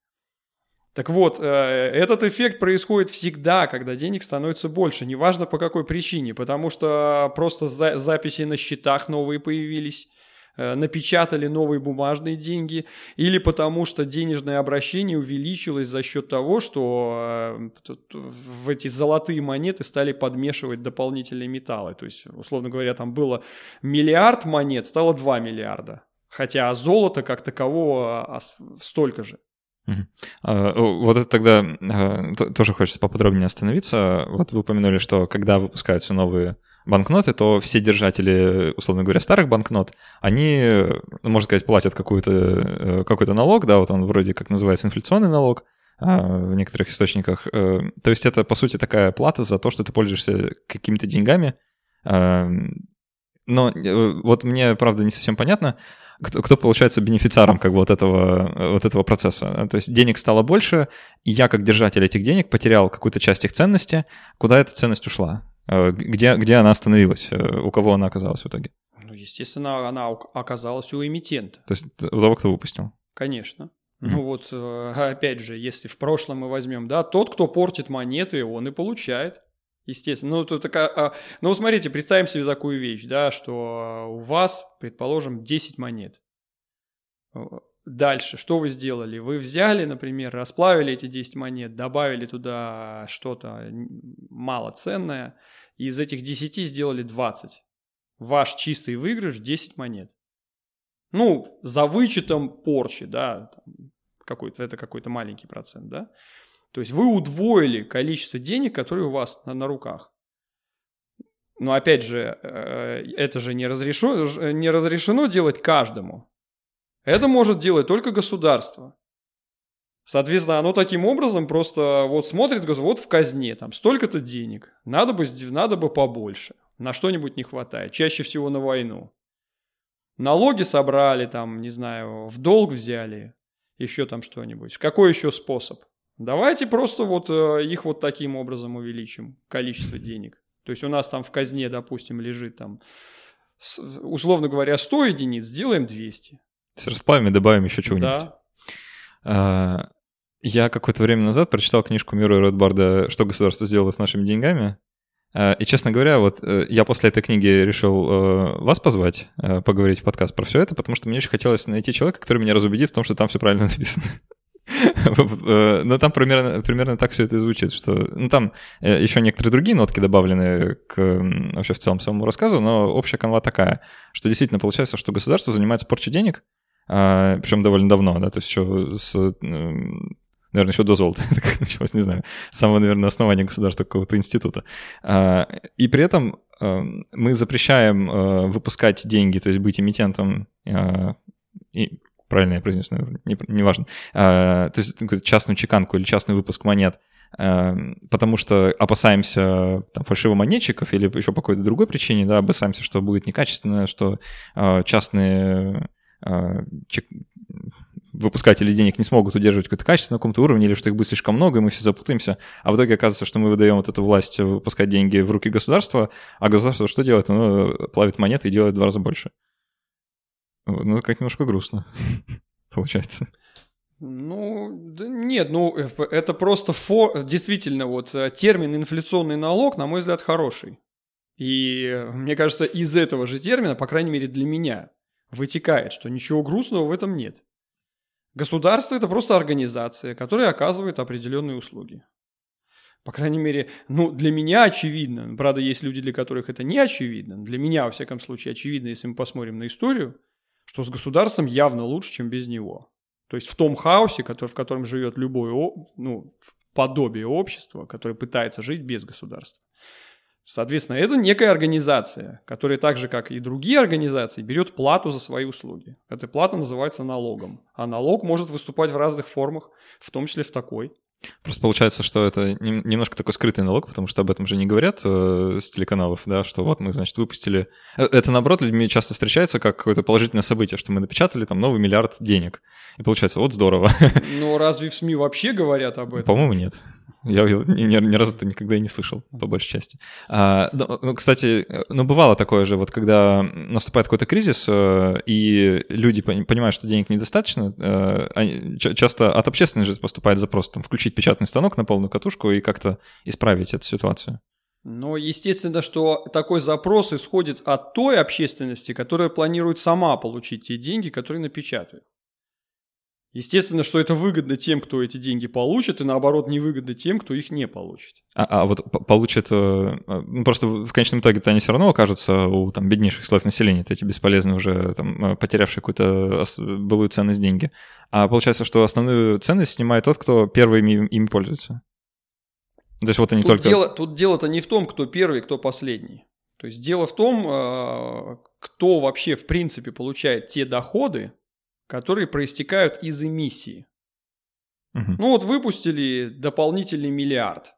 Так вот, э, этот эффект происходит всегда, когда денег становится больше, неважно по какой причине, потому что просто записи на счетах новые появились, напечатали новые бумажные деньги, или потому что денежное обращение увеличилось за счет того, что э, в эти золотые монеты стали подмешивать дополнительные металлы. То есть, условно говоря, там было миллиард монет, стало 2 миллиарда. Хотя золото как такового а, столько же. А, вот это тогда тоже хочется поподробнее остановиться. Вот вы упомянули, что когда выпускаются новые банкноты, то все держатели, условно говоря, старых банкнот, они, ну, можно сказать, платят какой-то э, какой налог, да, вот он вроде как называется инфляционный налог, а, в некоторых источниках. Э, то есть это, по сути, такая плата за то, что ты пользуешься какими-то деньгами. А, но э, вот мне, правда, не совсем понятно, кто, кто получается бенефициаром как бы вот этого, вот этого процесса. То есть денег стало больше, и я как держатель этих денег потерял какую-то часть их ценности. Куда эта ценность ушла? Э, где, где она остановилась? Э, у кого она оказалась в итоге? Ну, естественно, она оказалась у эмитента. То есть у того, кто выпустил? Конечно. Mm-hmm. Ну вот, э, опять же, если в прошлом мы возьмем, да, тот, кто портит монеты, он и получает. Естественно. Ну, тут такая, а, ну, смотрите, представим себе такую вещь, да, что у вас, предположим, 10 монет. Дальше, что вы сделали? Вы взяли, например, расплавили эти 10 монет, добавили туда что-то малоценное, и из этих 10 сделали 20. Ваш чистый выигрыш 10 монет. Ну, за вычетом порчи, да, какой-то, это какой-то маленький процент, да. То есть вы удвоили количество денег, которые у вас на, на руках. Но опять же, э, это же не разрешено, не разрешено делать каждому. Это может делать только государство. Соответственно, оно таким образом просто вот смотрит, вот в казне, там столько-то денег, надо бы, надо бы побольше, на что-нибудь не хватает, чаще всего на войну. Налоги собрали, там, не знаю, в долг взяли, еще там что-нибудь. Какой еще способ? Давайте просто вот э, их вот таким образом увеличим, количество денег. То есть у нас там в казне, допустим, лежит там, условно говоря, 100 единиц, сделаем 200. С расплавами добавим еще чего-нибудь. Да. А, я какое-то время назад прочитал книжку Мира Ротбарда «Что государство сделало с нашими деньгами». А, и, честно говоря, вот э, я после этой книги решил э, вас позвать, э, поговорить в подкаст про все это, потому что мне очень хотелось найти человека, который меня разубедит в том, что там все правильно написано. Но там примерно, примерно так все это и звучит, что... Ну, там еще некоторые другие нотки добавлены к вообще в целом самому рассказу, но общая канва такая, что действительно получается, что государство занимается порчей денег, причем довольно давно, да, то есть еще с наверное, еще до золота это как началось, не знаю, с самого, наверное, основания государства какого-то института. А, и при этом а, мы запрещаем выпускать деньги, то есть быть эмитентом, и правильно я произнес, неважно, не, то есть частную чеканку или частный выпуск монет, потому что опасаемся там, фальшивомонетчиков или еще по какой-то другой причине, да, опасаемся, что будет некачественно, что частные а, выпускатели денег не смогут удерживать какое-то качество на каком-то уровне, или что их будет слишком много, и мы все запутаемся. А в итоге оказывается, что мы выдаем вот эту власть выпускать деньги в руки государства, а государство что делает? Оно плавит монеты и делает в два раза больше. Ну, как немножко грустно, получается. Ну, да нет, ну, э, это просто фо... действительно вот э, термин инфляционный налог, на мой взгляд, хороший. И э, мне кажется, из этого же термина, по крайней мере для меня, вытекает, что ничего грустного в этом нет. Государство – это просто организация, которая оказывает определенные услуги. По крайней мере, ну, для меня очевидно, правда, есть люди, для которых это не очевидно, для меня, во всяком случае, очевидно, если мы посмотрим на историю, что с государством явно лучше, чем без него. То есть в том хаосе, который, в котором живет любое ну, подобие общества, которое пытается жить без государства. Соответственно, это некая организация, которая так же, как и другие организации, берет плату за свои услуги. Эта плата называется налогом. А налог может выступать в разных формах, в том числе в такой. Просто получается, что это немножко такой скрытый налог, потому что об этом же не говорят э, с телеканалов, да, что вот мы, значит, выпустили... Э, это, наоборот, людьми часто встречается как какое-то положительное событие, что мы напечатали там новый миллиард денег. И получается, вот здорово. Но разве в СМИ вообще говорят об этом? По-моему, нет. Я ни, ни, ни разу это никогда и не слышал, по большей части. А, ну, ну, кстати, ну, бывало такое же, вот когда наступает какой-то кризис, э, и люди понимают, что денег недостаточно, э, они, часто от общественности поступает запрос там, включить печатный станок на полную катушку и как-то исправить эту ситуацию. Но естественно, что такой запрос исходит от той общественности, которая планирует сама получить те деньги, которые напечатают. Естественно, что это выгодно тем, кто эти деньги получит, и наоборот невыгодно тем, кто их не получит. А, а вот получит, э, ну просто в конечном итоге они все равно окажутся у там беднейших слоев населения, эти бесполезные уже, там, э, потерявшие какую-то былую ценность деньги. А получается, что основную ценность снимает тот, кто первый ими, ими пользуется. То есть вот они тут только... Дело, тут дело-то не в том, кто первый, кто последний. То есть дело в том, э, кто вообще в принципе получает те доходы, которые проистекают из эмиссии. Угу. Ну вот выпустили дополнительный миллиард.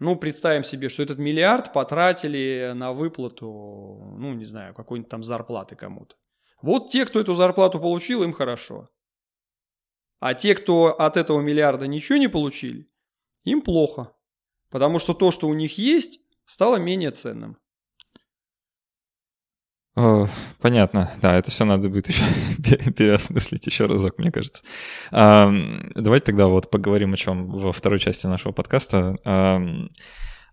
Ну, представим себе, что этот миллиард потратили на выплату, ну, не знаю, какой-нибудь там зарплаты кому-то. Вот те, кто эту зарплату получил, им хорошо. А те, кто от этого миллиарда ничего не получили, им плохо. Потому что то, что у них есть, стало менее ценным. Понятно, да, это все надо будет еще переосмыслить еще разок, мне кажется. Давайте тогда вот поговорим о чем во второй части нашего подкаста.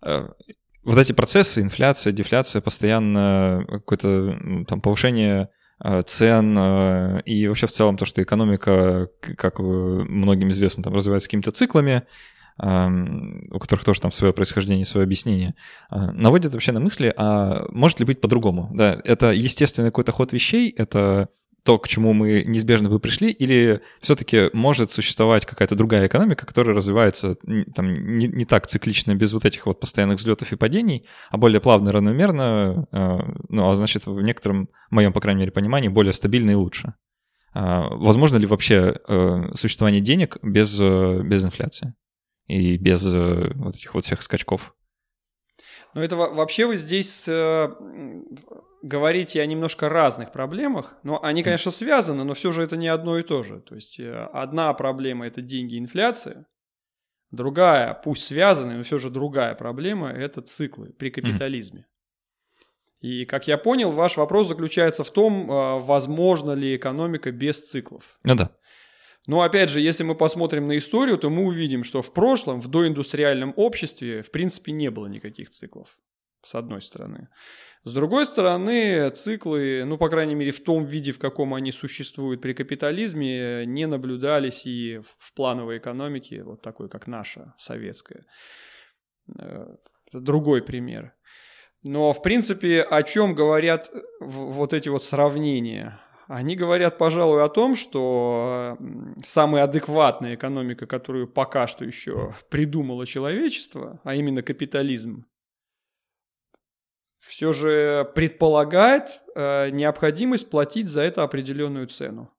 Э, вот эти процессы, инфляция, дефляция, постоянно какое-то там повышение э, цен э, и вообще в целом то, что экономика, как многим известно, там развивается какими-то циклами, у которых тоже там свое происхождение, свое объяснение, наводит вообще на мысли, а может ли быть по-другому? Да, это естественный какой-то ход вещей, это то, к чему мы неизбежно бы пришли, или все-таки может существовать какая-то другая экономика, которая развивается там, не, не так циклично, без вот этих вот постоянных взлетов и падений, а более плавно, равномерно, э, ну, а значит, в некотором, моем, по крайней мере, понимании, более стабильно и лучше. Э, возможно ли вообще э, существование денег без, э, без инфляции и без э, вот этих вот всех скачков? Ну, это вообще вы здесь э, говорите о немножко разных проблемах, но они, конечно, связаны, но все же это не одно и то же. То есть э, одна проблема – это деньги и инфляция, другая, пусть связанная, но все же другая проблема – это циклы при капитализме. И, как я понял, ваш вопрос заключается в том, возможно ли экономика без циклов. Ну да. Но опять же, если мы посмотрим на историю, то мы увидим, что в прошлом, в доиндустриальном обществе, в принципе, не было никаких циклов, с одной стороны. С другой стороны, циклы, ну, по крайней мере, в том виде, в каком они существуют при капитализме, не наблюдались и в плановой экономике, вот такой, как наша, советская. Э, это другой пример. Но, в принципе, о чем говорят вот эти вот сравнения? Они говорят, пожалуй, о том, что самая адекватная экономика, которую пока что еще придумало человечество, а именно капитализм, все же предполагает э, необходимость платить за это определенную цену.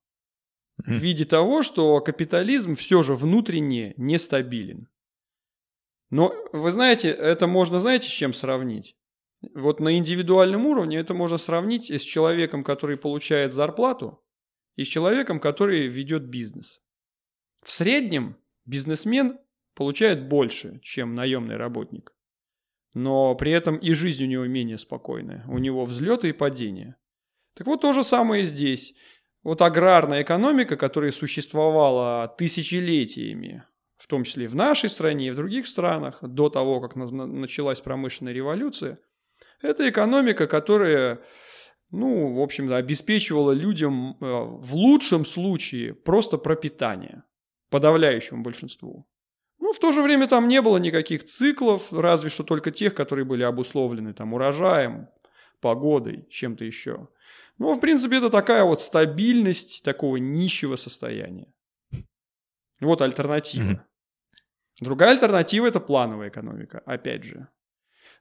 В виде того, что капитализм все же внутренне нестабилен. Но вы знаете, это можно, знаете, с чем сравнить? Вот на индивидуальном уровне это можно сравнить с человеком, который получает зарплату, и с человеком, который ведет бизнес. В среднем бизнесмен получает больше, чем наемный работник. Но при этом и жизнь у него менее спокойная. У него взлеты и падения. Так вот то же самое и здесь. Вот аграрная экономика, которая существовала тысячелетиями, в том числе в нашей стране, и в других странах, до того, как началась промышленная революция – это экономика, которая, ну, в общем-то, обеспечивала людям э, в лучшем случае просто пропитание, подавляющему большинству. Ну, в то же время там не было никаких циклов, разве что только тех, которые были обусловлены там урожаем, погодой, чем-то еще. Ну, в принципе, это такая вот стабильность такого нищего состояния. Вот альтернатива. Mm-hmm. Другая альтернатива – это плановая экономика, опять же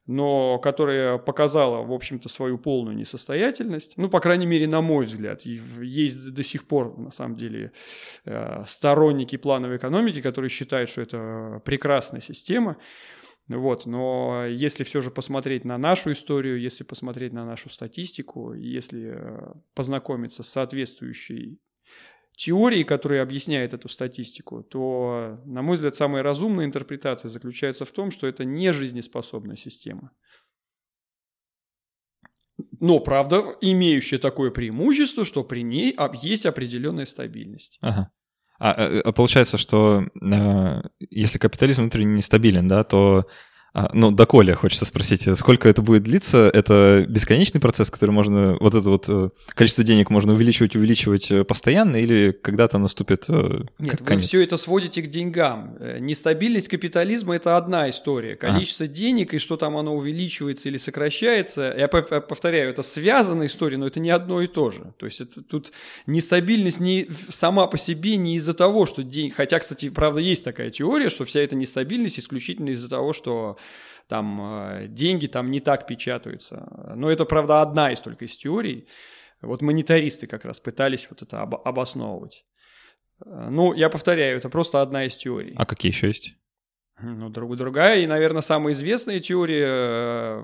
но которая показала, в общем-то, свою полную несостоятельность. Ну, по крайней мере, на мой взгляд. Есть до сих пор, на самом деле, э, сторонники плановой экономики, которые считают, что это прекрасная система. Вот, но если все же посмотреть на нашу историю, если посмотреть на нашу статистику, если э, познакомиться с соответствующей теории, которые объясняют эту статистику, то, на мой взгляд, самая разумная интерпретация заключается в том, что это не жизнеспособная система. Но, правда, имеющая такое преимущество, что при ней есть определенная стабильность. Ага. А, а, получается, что э, если капитализм внутренне нестабилен, да, то а, ну, доколе, хочется спросить, сколько это будет длиться? Это бесконечный процесс, который можно, вот это вот э, количество денег можно увеличивать, увеличивать э, постоянно, или когда-то наступит э, Нет, конец? вы все это сводите к деньгам. Нестабильность капитализма – это одна история. Количество а. денег и что там оно увеличивается или сокращается, я повторяю, это связанная история, но это не одно и то же. То есть это, тут нестабильность не сама по себе не из-за того, что деньги... Хотя, кстати, правда, есть такая теория, что вся эта нестабильность исключительно из-за того, что там э, деньги там не так печатаются. Но это, правда, одна из только из теорий. Вот монетаристы как раз пытались вот это об- обосновывать. Э, ну, я повторяю, это просто одна из теорий. А какие еще есть? Ну, друг, другая, и, наверное, самая известная теория э,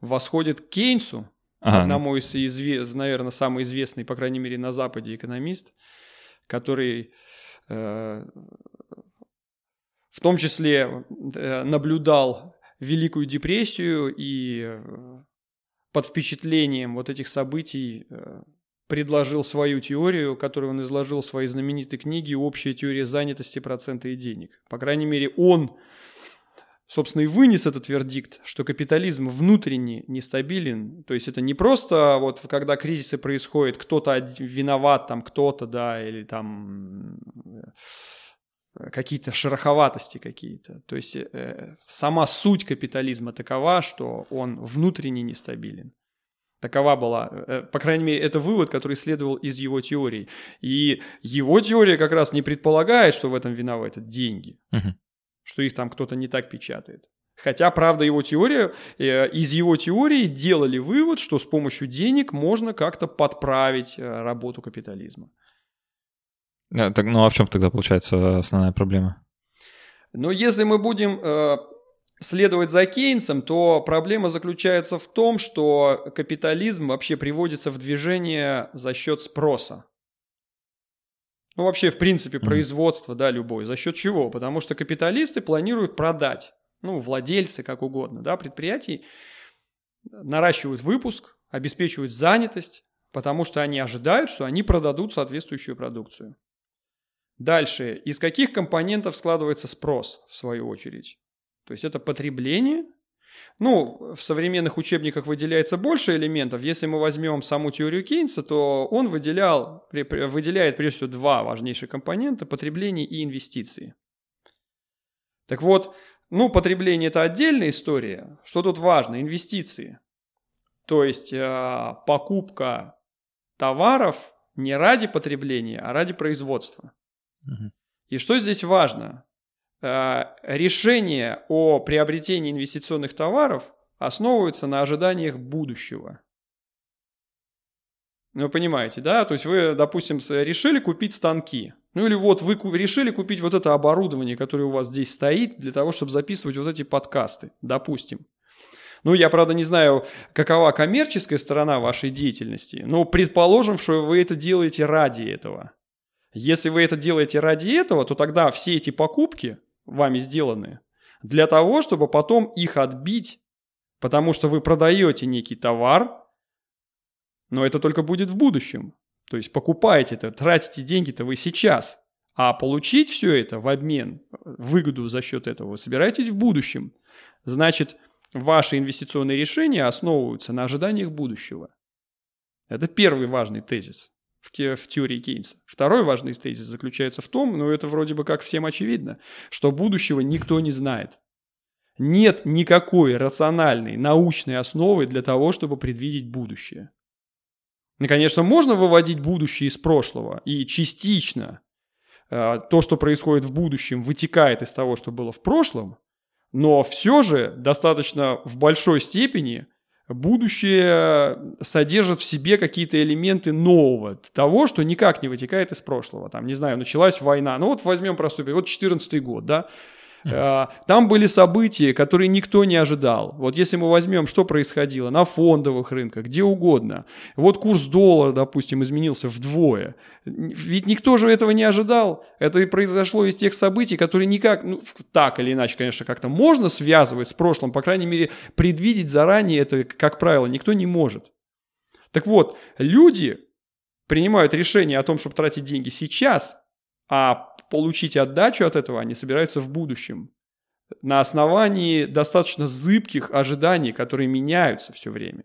восходит к Кейнсу, ага. одному из, извест, наверное, самый известный, по крайней мере, на Западе экономист, который э, в том числе э, наблюдал Великую депрессию и э, под впечатлением вот этих событий э, предложил свою теорию, которую он изложил в своей знаменитой книге «Общая теория занятости, процента и денег». По крайней мере, он собственно, и вынес этот вердикт, что капитализм внутренне нестабилен. То есть это не просто вот когда кризисы происходят, кто-то виноват, там кто-то, да, или там какие-то шероховатости какие-то. То есть э, сама суть капитализма такова, что он внутренне нестабилен. Такова была, э, по крайней мере, это вывод, который следовал из его теории. И его теория как раз не предполагает, что в этом виноваты деньги. Uh-huh что их там кто-то не так печатает. Хотя, правда, его теория, э, из его теории делали вывод, что с помощью денег можно как-то подправить э, работу капитализма. А, так, ну а в чем тогда получается основная проблема? Но если мы будем э, следовать за Кейнсом, то проблема заключается в том, что капитализм вообще приводится в движение за счет спроса. Ну, вообще, в принципе, производство, да, любое. За счет чего? Потому что капиталисты планируют продать, ну, владельцы, как угодно, да, предприятий наращивают выпуск, обеспечивают занятость, потому что они ожидают, что они продадут соответствующую продукцию. Дальше, из каких компонентов складывается спрос, в свою очередь? То есть это потребление – ну, в современных учебниках выделяется больше элементов. Если мы возьмем саму теорию Кейнса, то он выделял, выделяет прежде всего два важнейших компонента – потребление и инвестиции. Так вот, ну, потребление – это отдельная история. Что тут важно? Инвестиции. То есть э, покупка товаров не ради потребления, а ради производства. И что здесь важно? Э, решение о приобретении инвестиционных товаров основывается на ожиданиях будущего. Ну, вы понимаете, да? То есть вы, допустим, решили купить станки. Ну или вот вы решили купить вот это оборудование, которое у вас здесь стоит, для того, чтобы записывать вот эти подкасты, допустим. Ну, я, правда, не знаю, какова коммерческая сторона вашей деятельности, но предположим, что вы это делаете ради этого. Если вы это делаете ради этого, то тогда все эти покупки вами сделаны, для того, чтобы потом их отбить, потому что вы продаете некий товар, но это только будет в будущем. То есть покупаете это, тратите деньги-то вы сейчас, а получить все это в обмен, выгоду за счет этого вы собираетесь в будущем. Значит, ваши инвестиционные решения основываются на ожиданиях будущего. Это первый важный тезис в, в теории Кейнса. Второй важный тезис заключается в том, ну это вроде бы как всем очевидно, что будущего никто не знает. Нет никакой рациональной научной основы для того, чтобы предвидеть будущее. И, конечно, можно выводить будущее из прошлого, и частично э, то, что происходит в будущем, вытекает из того, что было в прошлом, но все же достаточно в большой степени – будущее содержит в себе какие-то элементы нового, того, что никак не вытекает из прошлого. Там, не знаю, началась война. Ну вот возьмем простой вот 14 год, да, Э, там были события, которые никто не ожидал. Вот если мы возьмем, что происходило на фондовых рынках, где угодно. Вот курс доллара, допустим, изменился вдвое. Ведь никто же этого не ожидал. Это и произошло из тех событий, которые никак, ну, так или иначе, конечно, как-то можно связывать с прошлым. По крайней мере, предвидеть заранее это, как правило, никто не может. Так вот, люди принимают решение о том, чтобы тратить деньги сейчас, а получить отдачу от этого они собираются в будущем. На основании достаточно зыбких ожиданий, которые меняются все время.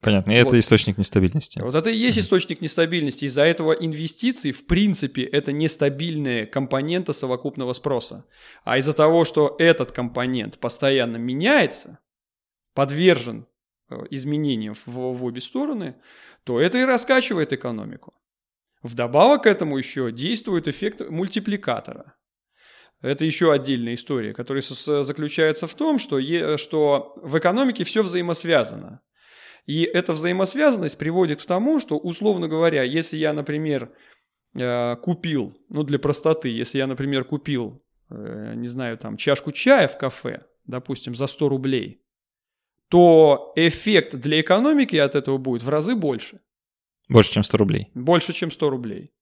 Понятно, и вот. это источник нестабильности. Вот это и есть источник нестабильности. Из-за этого инвестиции, в принципе, это нестабильные компоненты совокупного спроса. А из-за того, что этот компонент постоянно меняется, подвержен э, изменениям в, в обе стороны, то это и раскачивает экономику. Вдобавок к этому еще действует эффект мультипликатора. Это еще отдельная история, которая заключается в том, что, что в экономике все взаимосвязано. И эта взаимосвязанность приводит к тому, что, условно говоря, если я, например, э, купил, ну для простоты, если я, например, купил, э, не знаю, там чашку чая в кафе, допустим, за 100 рублей, то эффект для экономики от этого будет в разы больше. Больше, чем 100 рублей. Больше, чем 100 рублей.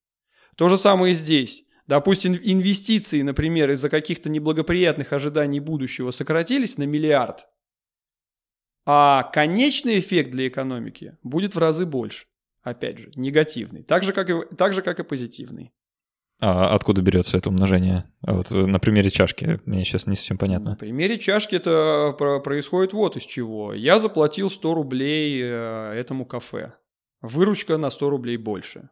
То же самое и здесь. Допустим, инвестиции, например, из-за каких-то неблагоприятных ожиданий будущего сократились на миллиард, а конечный эффект для экономики будет в разы больше. Опять же, негативный. Так же, как и, так же, как и позитивный. А откуда берется это умножение? Вот на примере чашки мне сейчас не совсем понятно. На примере чашки это происходит вот из чего. Я заплатил 100 рублей э, этому кафе. Выручка на 100 рублей больше.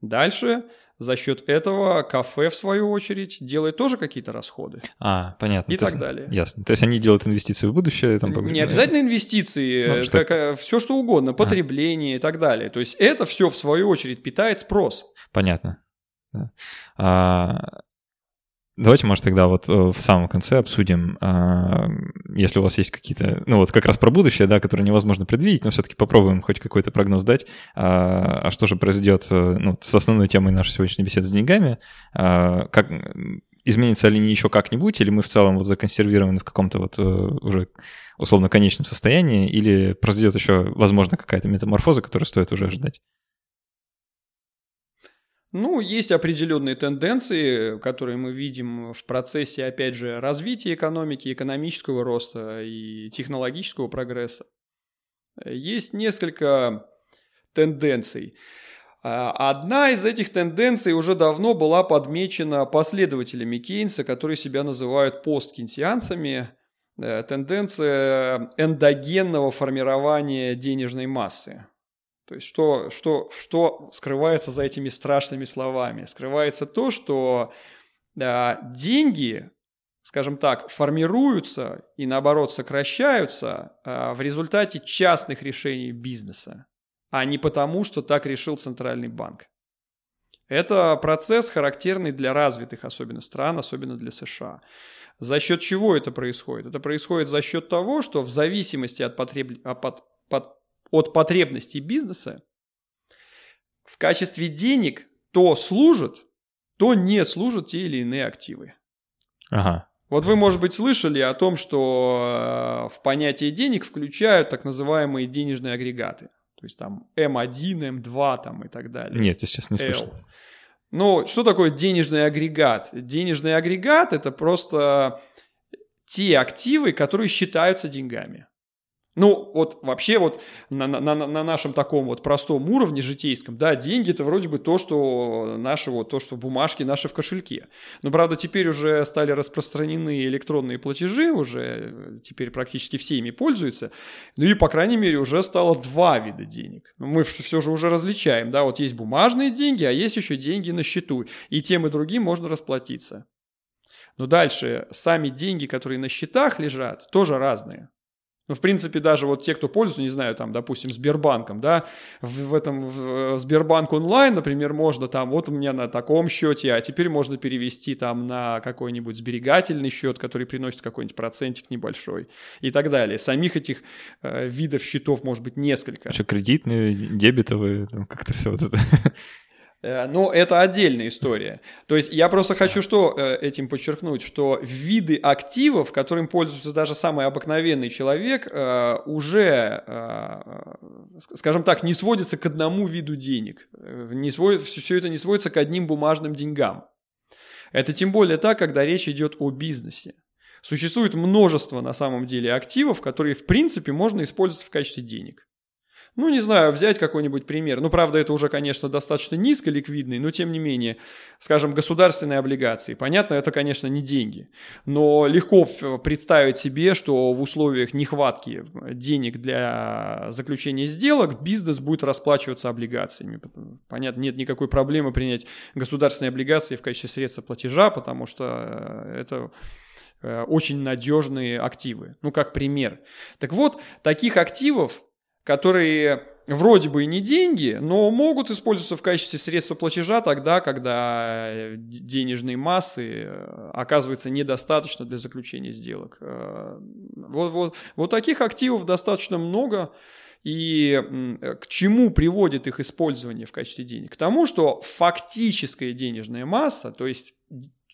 Дальше за счет этого кафе, в свою очередь, делает тоже какие-то расходы. А, понятно. И То так есть- далее. Ясно. То есть они делают инвестиции в будущее? Там, Не обязательно инвестиции, Ну, э, что- как, все что угодно, потребление и так далее. То есть это все в свою очередь питает спрос. Понятно. Да. А, давайте, может, тогда вот э, в самом конце обсудим, а, если у вас есть какие-то, ну вот как раз про будущее, да, которое невозможно предвидеть, но все-таки попробуем хоть какой-то прогноз дать. А, а что же произойдет э, ну, с основной темой нашей сегодняшней беседы с деньгами? А, как, изменится ли они еще как-нибудь, или мы в целом вот законсервированы в каком-то вот э, уже условно конечном состоянии, или произойдет еще, возможно, какая-то метаморфоза, которую стоит уже ожидать? Ну, есть определенные тенденции, которые мы видим в процессе, опять же, развития экономики, экономического роста и технологического прогресса. Есть несколько тенденций. А, Одна из этих тенденций уже давно была подмечена последователями Кейнса, которые себя называют посткейнсианцами. Э, Тенденция эндогенного формирования денежной массы. То есть что, что, что скрывается за этими страшными словами? Скрывается то, что э, деньги, скажем так, формируются и наоборот сокращаются э, в результате частных решений бизнеса, а не потому, что так решил Центральный банк. Это процесс, характерный для развитых особенно стран, особенно для США. За счет чего это происходит? Это происходит за счет того, что в зависимости от, потреб... от, от, от потребностей бизнеса в качестве денег то служат, то не служат те или иные активы. Ага. Вот вы, может быть, слышали о том, что э, в понятие денег включают так называемые денежные агрегаты. То есть там М1, М2 там и так далее. Нет, я сейчас не слышал. Ну, что такое денежный агрегат? Денежный агрегат – это просто те активы, которые считаются деньгами. Ну, вот вообще вот на, на, на на нашем таком вот простом уровне житейском, да, деньги это вроде бы то, что наши вот, то, что бумажки наши в кошельке. Но, правда, теперь уже стали распространены электронные платежи, уже э, теперь практически все ими пользуются. Ну и, по крайней мере, уже стало два вида денег. Мы все же уже различаем, да, вот есть бумажные деньги, а есть еще деньги на счету. И тем и другим можно расплатиться. Но дальше сами деньги, которые на счетах лежат, тоже разные. Ну, в принципе, даже вот те, кто пользуется, не знаю, там, допустим, Сбербанком, да, в, в этом в э, Сбербанк онлайн, например, можно там, вот у меня на таком счете, а теперь можно перевести там на какой-нибудь сберегательный счет, который приносит какой-нибудь процентик небольшой и так далее. Самих этих э, видов счетов может быть несколько. Еще кредитные, дебетовые, там как-то все вот это. Э, Но это отдельная история. То есть я просто хочу что э, этим подчеркнуть, что виды активов, которым пользуется даже самый обыкновенный человек, э, уже, скажем так, не сводится к одному виду денег. Не сводит, все это не сводится к одним бумажным деньгам. Это тем более так, когда речь идет о бизнесе. Существует множество на самом деле активов, которые в принципе можно использовать в качестве денег. Ну, не знаю, взять какой-нибудь пример. Ну, правда, это уже, конечно, достаточно низко ликвидный, но тем не менее, скажем, государственные облигации. Понятно, это, конечно, не деньги. Но легко представить себе, что в условиях нехватки денег для заключения сделок бизнес будет расплачиваться облигациями. Понятно, нет никакой проблемы принять государственные облигации в качестве средства платежа, потому что это очень надежные активы. Ну, как пример. Так вот, таких активов которые вроде бы и не деньги, но могут использоваться в качестве средства платежа тогда, когда денежной массы оказывается недостаточно для заключения сделок. Вот, вот, вот таких активов достаточно много. И к чему приводит их использование в качестве денег? К тому, что фактическая денежная масса, то есть,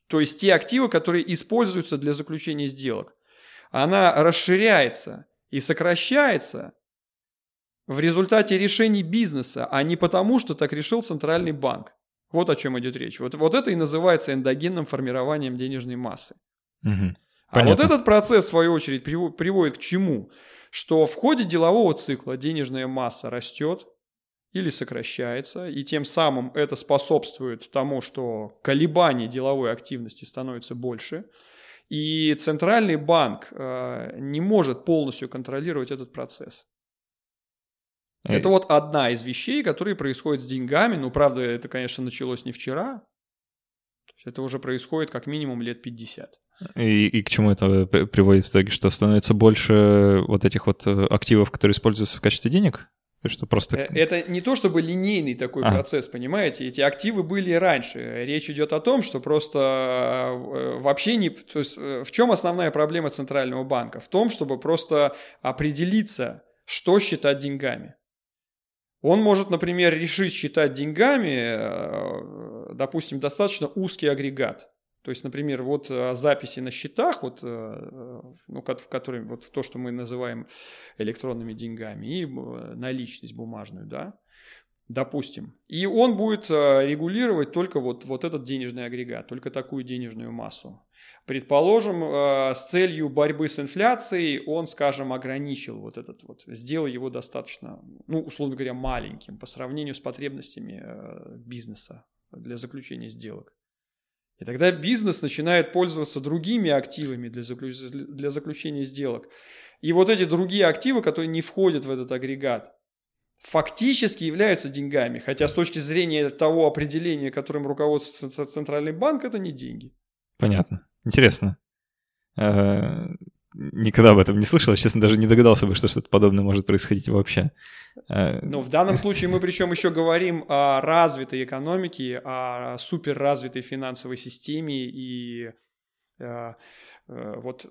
то есть те активы, которые используются для заключения сделок, она расширяется и сокращается в результате решений бизнеса, а не потому, что так решил Центральный банк. Вот о чем идет речь. Вот, вот это и называется эндогенным формированием денежной массы. Угу. А вот этот процесс, в свою очередь, прив- приводит к чему? Что в ходе делового цикла денежная масса растет, или сокращается, и тем самым это способствует тому, что колебания деловой активности становятся больше, и центральный банк э, не может полностью контролировать этот процесс. Это вот одна из вещей, которые происходят с деньгами. Ну, правда, это, конечно, началось не вчера. Это уже происходит как минимум лет 50. И, и к чему это приводит в итоге? Что становится больше вот этих вот э, активов, которые используются в качестве денег? Что просто... Э, это не то чтобы линейный такой а. процесс, понимаете? Эти активы были раньше. Речь идет о том, что просто э, вообще не... То есть в чем основная проблема Центрального банка? В том, чтобы просто определиться, что считать деньгами. Он может, например, решить считать деньгами, э, допустим, достаточно узкий агрегат. То есть, например, вот э, записи на счетах, вот, э, ну, в которые, вот то, что мы называем электронными деньгами, и наличность бумажную, да, допустим. И он будет регулировать только вот, вот этот денежный агрегат, только такую денежную массу. Предположим, э, с целью борьбы с инфляцией он, скажем, ограничил вот этот вот, сделал его достаточно, ну, условно говоря, маленьким по сравнению с потребностями э, бизнеса для заключения сделок. И тогда бизнес начинает пользоваться другими активами для, заключ... для заключения сделок. И вот эти другие активы, которые не входят в этот агрегат, фактически являются деньгами. Хотя с точки зрения того определения, которым руководствуется Центральный банк, это не деньги. Понятно. Интересно. Э, никогда об этом не слышал, честно, даже не догадался бы, что что-то подобное может происходить вообще. Э, ну, в данном случае мы причем еще говорим о развитой экономике, о суперразвитой финансовой системе и э, вот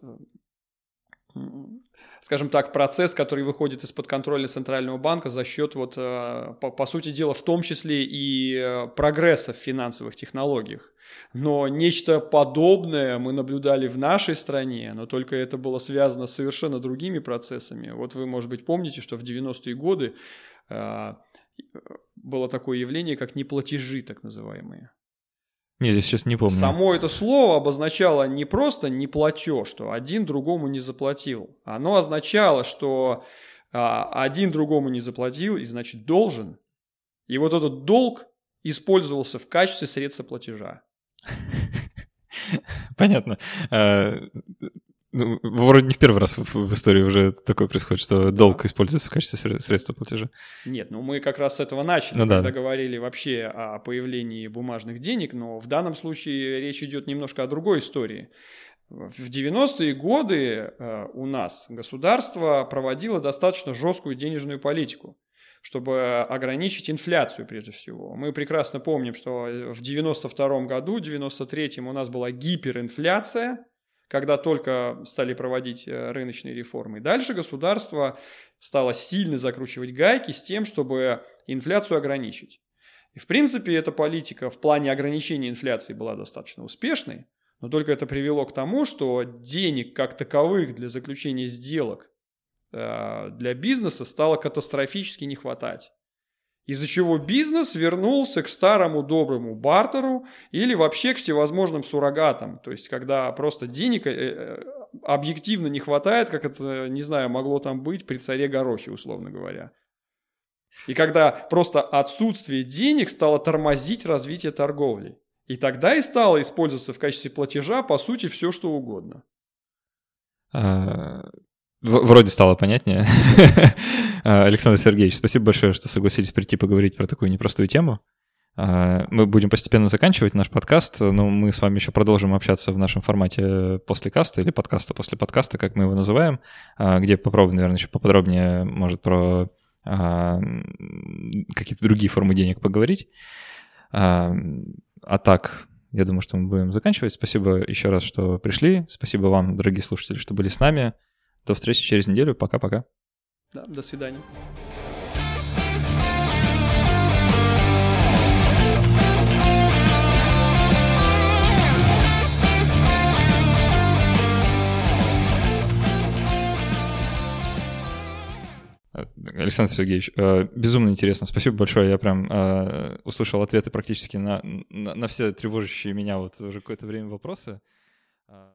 скажем так, процесс, который выходит из-под контроля Центрального банка за счет, вот, по, по сути дела, в том числе и прогресса в финансовых технологиях. Но нечто подобное мы наблюдали в нашей стране, но только это было связано с совершенно другими процессами. Вот вы, может быть, помните, что в 90-е годы э, было такое явление, как неплатежи, так называемые. Нет, я сейчас не помню. Само это слово обозначало не просто не платеж, что один другому не заплатил. Оно означало, что а, один другому не заплатил и значит должен. И вот этот долг использовался в качестве средства платежа. Понятно. Ну, вроде не в первый раз в, истории уже такое происходит, что долг используется в качестве средства платежа. Нет, ну мы как раз с этого начали, ну, когда да. говорили вообще о появлении бумажных денег, но в данном случае речь идет немножко о другой истории. В 90-е годы э, у нас государство проводило достаточно жесткую денежную политику чтобы ограничить инфляцию прежде всего. Мы прекрасно помним, что в 92 году, 93 у нас была гиперинфляция, когда только стали проводить э, рыночные реформы. Дальше государство стало сильно закручивать гайки с тем, чтобы инфляцию ограничить. И в принципе эта политика в плане ограничения инфляции была достаточно успешной, но только это привело к тому, что денег как таковых для заключения сделок Э, для бизнеса стало катастрофически не хватать. Из-за чего бизнес вернулся к старому доброму бартеру или вообще к всевозможным суррогатам. То есть, когда просто денег э, э, объективно не хватает, как это, не знаю, могло там быть при царе Горохе, условно говоря. И когда просто отсутствие денег стало тормозить развитие торговли. И тогда и стало использоваться в качестве платежа, по сути, все что угодно. А, Вроде стало понятнее. А, Александр Сергеевич, спасибо большое, что согласились прийти поговорить про такую непростую тему. А, мы будем постепенно заканчивать наш подкаст, но мы с вами еще продолжим общаться в нашем формате после каста или подкаста после подкаста, как мы его называем, а, где попробуем, наверное, еще поподробнее, может, про какие-то другие формы денег поговорить. А так, я думаю, что мы будем заканчивать. Спасибо еще раз, что пришли. Спасибо вам, дорогие слушатели, что были с нами. До встречи через неделю. Пока-пока. Да, до свидания. Александр Сергеевич, э, безумно интересно. Спасибо большое. Я прям э, услышал ответы практически на, на, на все тревожащие меня вот уже какое-то время вопросы. Э,